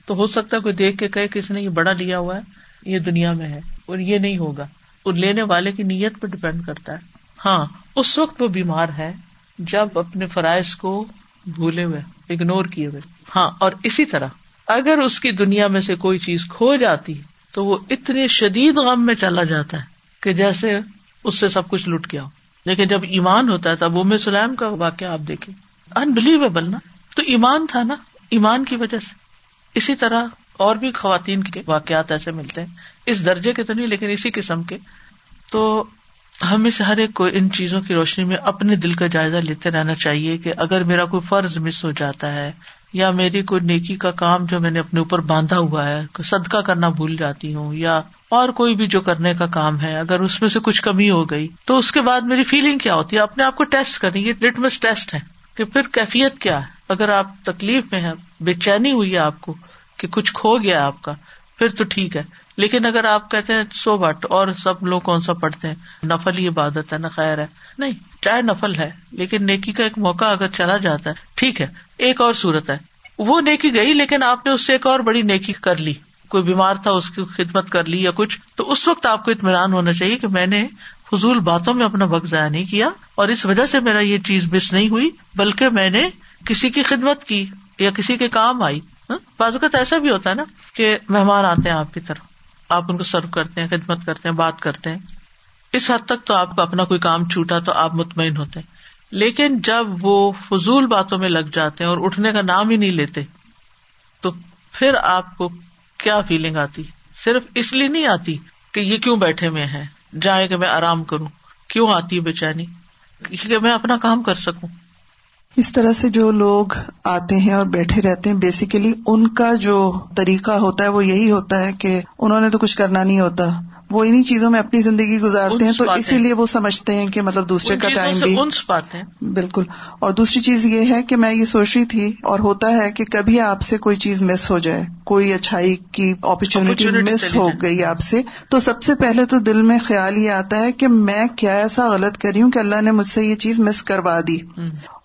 Speaker 1: تو ہو سکتا ہے کوئی دیکھ کے کہے کسی نے یہ بڑا لیا ہوا ہے، یہ دنیا میں ہے اور یہ نہیں ہوگا۔ اور لینے والے کی نیت پہ ڈپینڈ کرتا ہے۔ ہاں اس وقت وہ بیمار ہے جب اپنے فرائض کو بھولے ہوئے اگنور کیے ہوئے۔ ہاں اور اسی طرح اگر اس کی دنیا میں سے کوئی چیز کھو جاتی تو وہ اتنے شدید غم میں چلا جاتا ہے کہ جیسے اس سے سب کچھ لٹ گیا ہو۔ لیکن جب ایمان ہوتا ہے تب ام سلیم کا واقعہ آپ دیکھیں۔ انبلیویبل نا؟ تو ایمان تھا نا؟ ایمان کی وجہ سے۔ اسی طرح اور بھی خواتین کے واقعات ایسے ملتے ہیں۔ اس درجے کے تو نہیں، لیکن اسی قسم کے۔ تو ہمیں سے ہر ایک کو ان چیزوں کی روشنی میں اپنے دل کا جائزہ لیتے رہنا چاہیے کہ اگر میرا کوئی فرض مس ہو جاتا ہے یا میری کوئی نیکی کا کام جو میں نے اپنے اوپر باندھا ہوا ہے، صدقہ کرنا بھول جاتی ہوں یا اور کوئی بھی جو کرنے کا کام ہے، اگر اس میں سے کچھ کمی ہو گئی، تو اس کے بعد میری فیلنگ کیا ہوتی ہے؟ اپنے آپ کو ٹیسٹ کرنی، یہ لٹمس ٹیسٹ ہے کہ پھر کیفیت کیا ہے؟ اگر آپ تکلیف میں ہے بے چینی ہوئی ہے آپ کو کہ کچھ کھو گیا آپ کا، پھر تو ٹھیک ہے۔ لیکن اگر آپ کہتے ہیں، سو بٹ اور سب لوگ کون سا پڑھتے ہیں؟ نفل ہی عبادت ہے، نہ خیر ہے۔ نہیں، چاہے نفل ہے، لیکن نیکی کا ایک موقع اگر چلا جاتا ہے، ٹھیک ہے، ایک اور صورت ہے۔ وہ نیکی گئی، لیکن آپ نے اس سے ایک اور بڑی نیکی کر لی۔ کوئی بیمار تھا، اس کی خدمت کر لی یا کچھ، تو اس وقت آپ کو اطمینان ہونا چاہیے کہ میں نے فضول باتوں میں اپنا وقت ضائع نہیں کیا اور اس وجہ سے میرا یہ چیز مس نہیں ہوئی، بلکہ میں نے کسی کی خدمت کی۔ یا کسی کے کام آئی ہاں؟ بعض اوقات ایسا بھی ہوتا ہے نا کہ مہمان آتے ہیں آپ کی طرف، آپ ان کو سرو کرتے ہیں، خدمت کرتے ہیں، بات کرتے ہیں۔ اس حد تک تو آپ کو اپنا کوئی کام چھوٹا تو آپ مطمئن ہوتے ہیں۔ لیکن جب وہ فضول باتوں میں لگ جاتے ہیں اور اٹھنے کا نام ہی نہیں لیتے، تو پھر آپ کو کیا فیلنگ آتی؟ صرف اس لیے نہیں آتی کہ یہ کیوں بیٹھے میں ہے جائے کہ میں آرام کروں۔ کیوں آتی بے چینی کہ میں اپنا کام کر سکوں؟
Speaker 7: اس طرح سے جو لوگ آتے ہیں اور بیٹھے رہتے ہیں بیسیکلی ان کا جو طریقہ ہوتا ہے وہ یہی ہوتا ہے کہ انہوں نے تو کچھ کرنا نہیں ہوتا۔ وہ انہیں چیزوں میں اپنی زندگی گزارتے ہیں تو اسی لیے وہ سمجھتے ہیں کہ مطلب دوسرے کا ٹائم بھی بالکل۔ اور دوسری چیز یہ ہے کہ میں یہ سوچ رہی تھی اور ہوتا ہے کہ کبھی آپ سے کوئی چیز مس ہو جائے کوئی اچھائی کی اپرچونٹی مس ہو گئی آپ سے تو سب سے پہلے تو دل میں خیال یہ آتا ہے کہ میں کیا ایسا غلط کری ہوں کہ اللہ نے مجھ سے یہ چیز مس کروا دی۔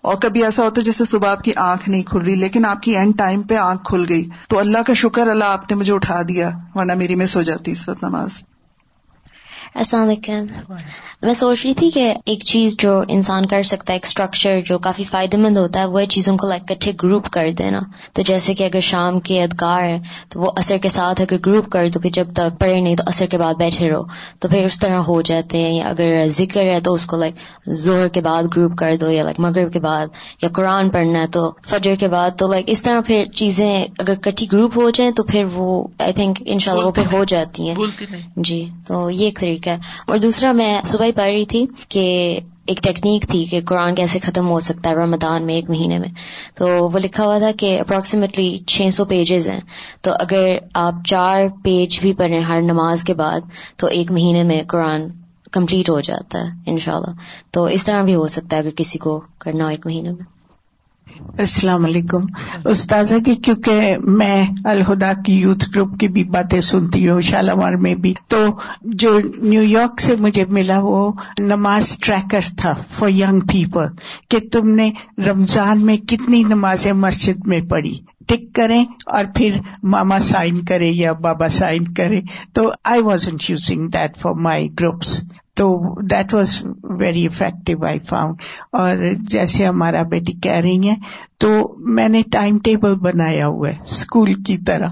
Speaker 7: اور کبھی ایسا ہوتا ہے جیسے صبح آپ کی آنکھ نہیں کھل رہی لیکن آپ کی اینڈ ٹائم پہ آنکھ کھل گئی۔ تو اللہ کا شکر اللہ آپ نے مجھے اٹھا دیا ورنہ میری مس ہو جاتی اس وقت نماز۔
Speaker 8: السلام علیکم۔ میں سوچ رہی تھی کہ ایک چیز جو انسان کر سکتا ہے ایک اسٹرکچر جو کافی فائدہ مند ہوتا ہے وہ چیزوں کو لائک کٹھے گروپ کر دینا۔ تو جیسے کہ اگر شام کے ادگار ہے تو وہ اثر کے ساتھ اگر گروپ کر دو کہ جب تک پڑھے نہیں تو اثر کے بعد بیٹھے رہو۔ تو پھر اس طرح ہو جاتے ہیں یا اگر ذکر ہے تو اس کو لائک زہر کے بعد گروپ کر دو یا لائک مغرب کے بعد یا قرآن پڑھنا ہے تو فجر کے بعد۔ تو لائک اس طرح پھر چیزیں اگر کٹھی گروپ ہو جائیں تو پھر وہ آئی تھنک ان شاء اللہ وہ پھر ہو جاتی ہیں۔ جی تو یہ ایک طریقہ ہے۔ اور دوسرا میں صبح ہی پڑھ رہی تھی کہ ایک ٹیکنیک تھی کہ قرآن کیسے ختم ہو سکتا ہے رمضان میں ایک مہینے میں۔ تو وہ لکھا ہوا تھا کہ اپروکسیمیٹلی چھ سو پیجز ہیں۔ تو اگر آپ چار پیج بھی پڑھیں ہر نماز کے بعد، تو ایک مہینے میں قرآن کمپلیٹ ہو جاتا ہے، انشاءاللہ۔ تو اس طرح بھی ہو سکتا ہے اگر کسی کو کرنا ہو ایک مہینے میں۔
Speaker 9: السلام علیکم۔ استاذہ جی کیونکہ میں الہدا کی یوتھ گروپ کی بھی باتیں سنتی ہوں شالامار میں بھی۔ تو جو نیو یارک سے مجھے ملا وہ نماز ٹریکر تھا فار یگ پیپل کہ تم نے رمضان میں کتنی نمازیں مسجد میں پڑھی۔ ٹک کریں اور پھر ماما سائن کرے یا بابا سائن کرے۔ تو I was using that for my groups تو that was very effective I found اور جیسے ہمارا بیٹی کہہ رہی ہیں، تو میں نے ٹائم ٹیبل بنایا ہوا ہے اسکول کی طرح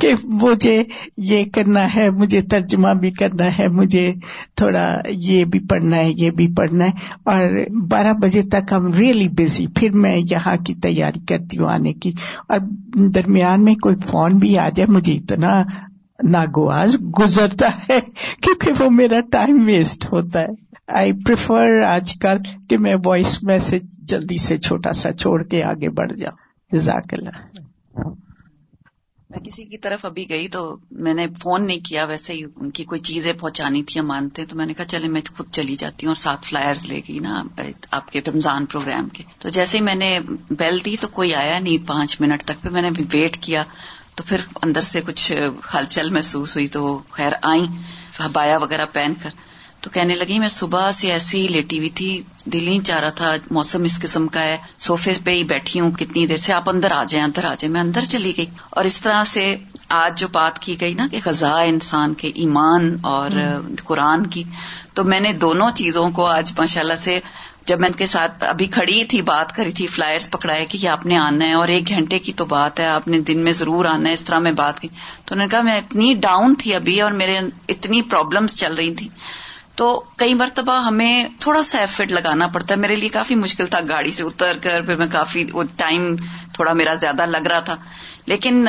Speaker 9: کہ مجھے یہ کرنا ہے، مجھے ترجمہ بھی کرنا ہے، مجھے تھوڑا یہ بھی پڑھنا ہے، یہ بھی پڑھنا ہے۔ اور بارہ بجے تک ہم ریئلی بزی پھر میں یہاں کی تیاری کرتی ہوں آنے کی۔ اور درمیان میں کوئی فون بھی آ جائے، مجھے اتنا ناگواز گزرتا ہے کیونکہ وہ میرا ٹائم ویسٹ ہوتا ہے۔ آئی پریفر آج کل کہ میں وائس میسج جلدی سے چھوٹا سا چھوڑ کے آگے بڑھ جاؤں۔ جزاک اللہ۔
Speaker 3: میں کسی کی طرف ابھی گئی تو میں نے فون نہیں کیا، ویسے ہی ان کی کوئی چیزیں پہنچانی تھی مانتے، تو میں نے کہا چلے میں خود چلی جاتی ہوں اور سات فلائرز لے گئی نا آپ کے رمضان پروگرام کے۔ تو جیسے ہی میں نے بیل دی تو کوئی آیا نہیں پانچ منٹ تک، پھر میں نے ویٹ کیا تو پھر اندر سے کچھ ہلچل محسوس ہوئی تو خیر آئی بایا وغیرہ پہن کر۔ تو کہنے لگی میں صبح سے ایسی ہی لیٹی ہوئی تھی دل ہی چاہ رہا تھا موسم اس قسم کا ہے۔ سوفے پہ ہی بیٹھی ہوں کتنی دیر سے۔ آپ اندر آ جائیں اندر آ جائیں۔ میں اندر چلی گئی۔ اور اس طرح سے آج جو بات کی گئی نا کہ غذا انسان کے ایمان اور قرآن کی تو میں نے دونوں چیزوں کو آج ماشاء اللہ سے جب میں ان کے ساتھ ابھی کھڑی تھی بات کری تھی فلائرس پکڑائے کہ یہ آپ نے آنا ہے اور ایک گھنٹے کی تو بات ہے آپ نے دن میں ضرور آنا ہے اس طرح میں بات کی۔ تو انہوں نے کہا میں اتنی ڈاؤن تھی ابھی اور میرے اتنی پرابلمس چل رہی تھی تو کئی مرتبہ ہمیں تھوڑا سا ایفرٹ لگانا پڑتا ہے۔ میرے لیے کافی مشکل تھا گاڑی سے اتر کر، پھر میں کافی وہ ٹائم تھوڑا میرا زیادہ لگ رہا تھا۔ لیکن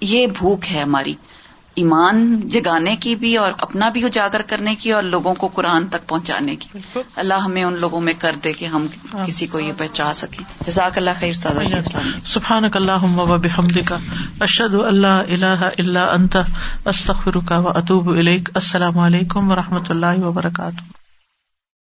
Speaker 3: یہ بھوک ہے ہماری۔ ایمان جگانے کی بھی اور اپنا بھی اجاگر کرنے کی اور لوگوں کو قرآن تک پہنچانے کی۔ اللہ ہمیں ان لوگوں میں کر دے کہ ہم کسی کو یہ پہچا سکیں۔ جزاک اللہ خیر
Speaker 1: سبحان اللہ بحمد کا اشد اللہ اللہ اللہ انت استخر کا و اطوب السلام علیکم و رحمۃ اللہ وبرکاتہ۔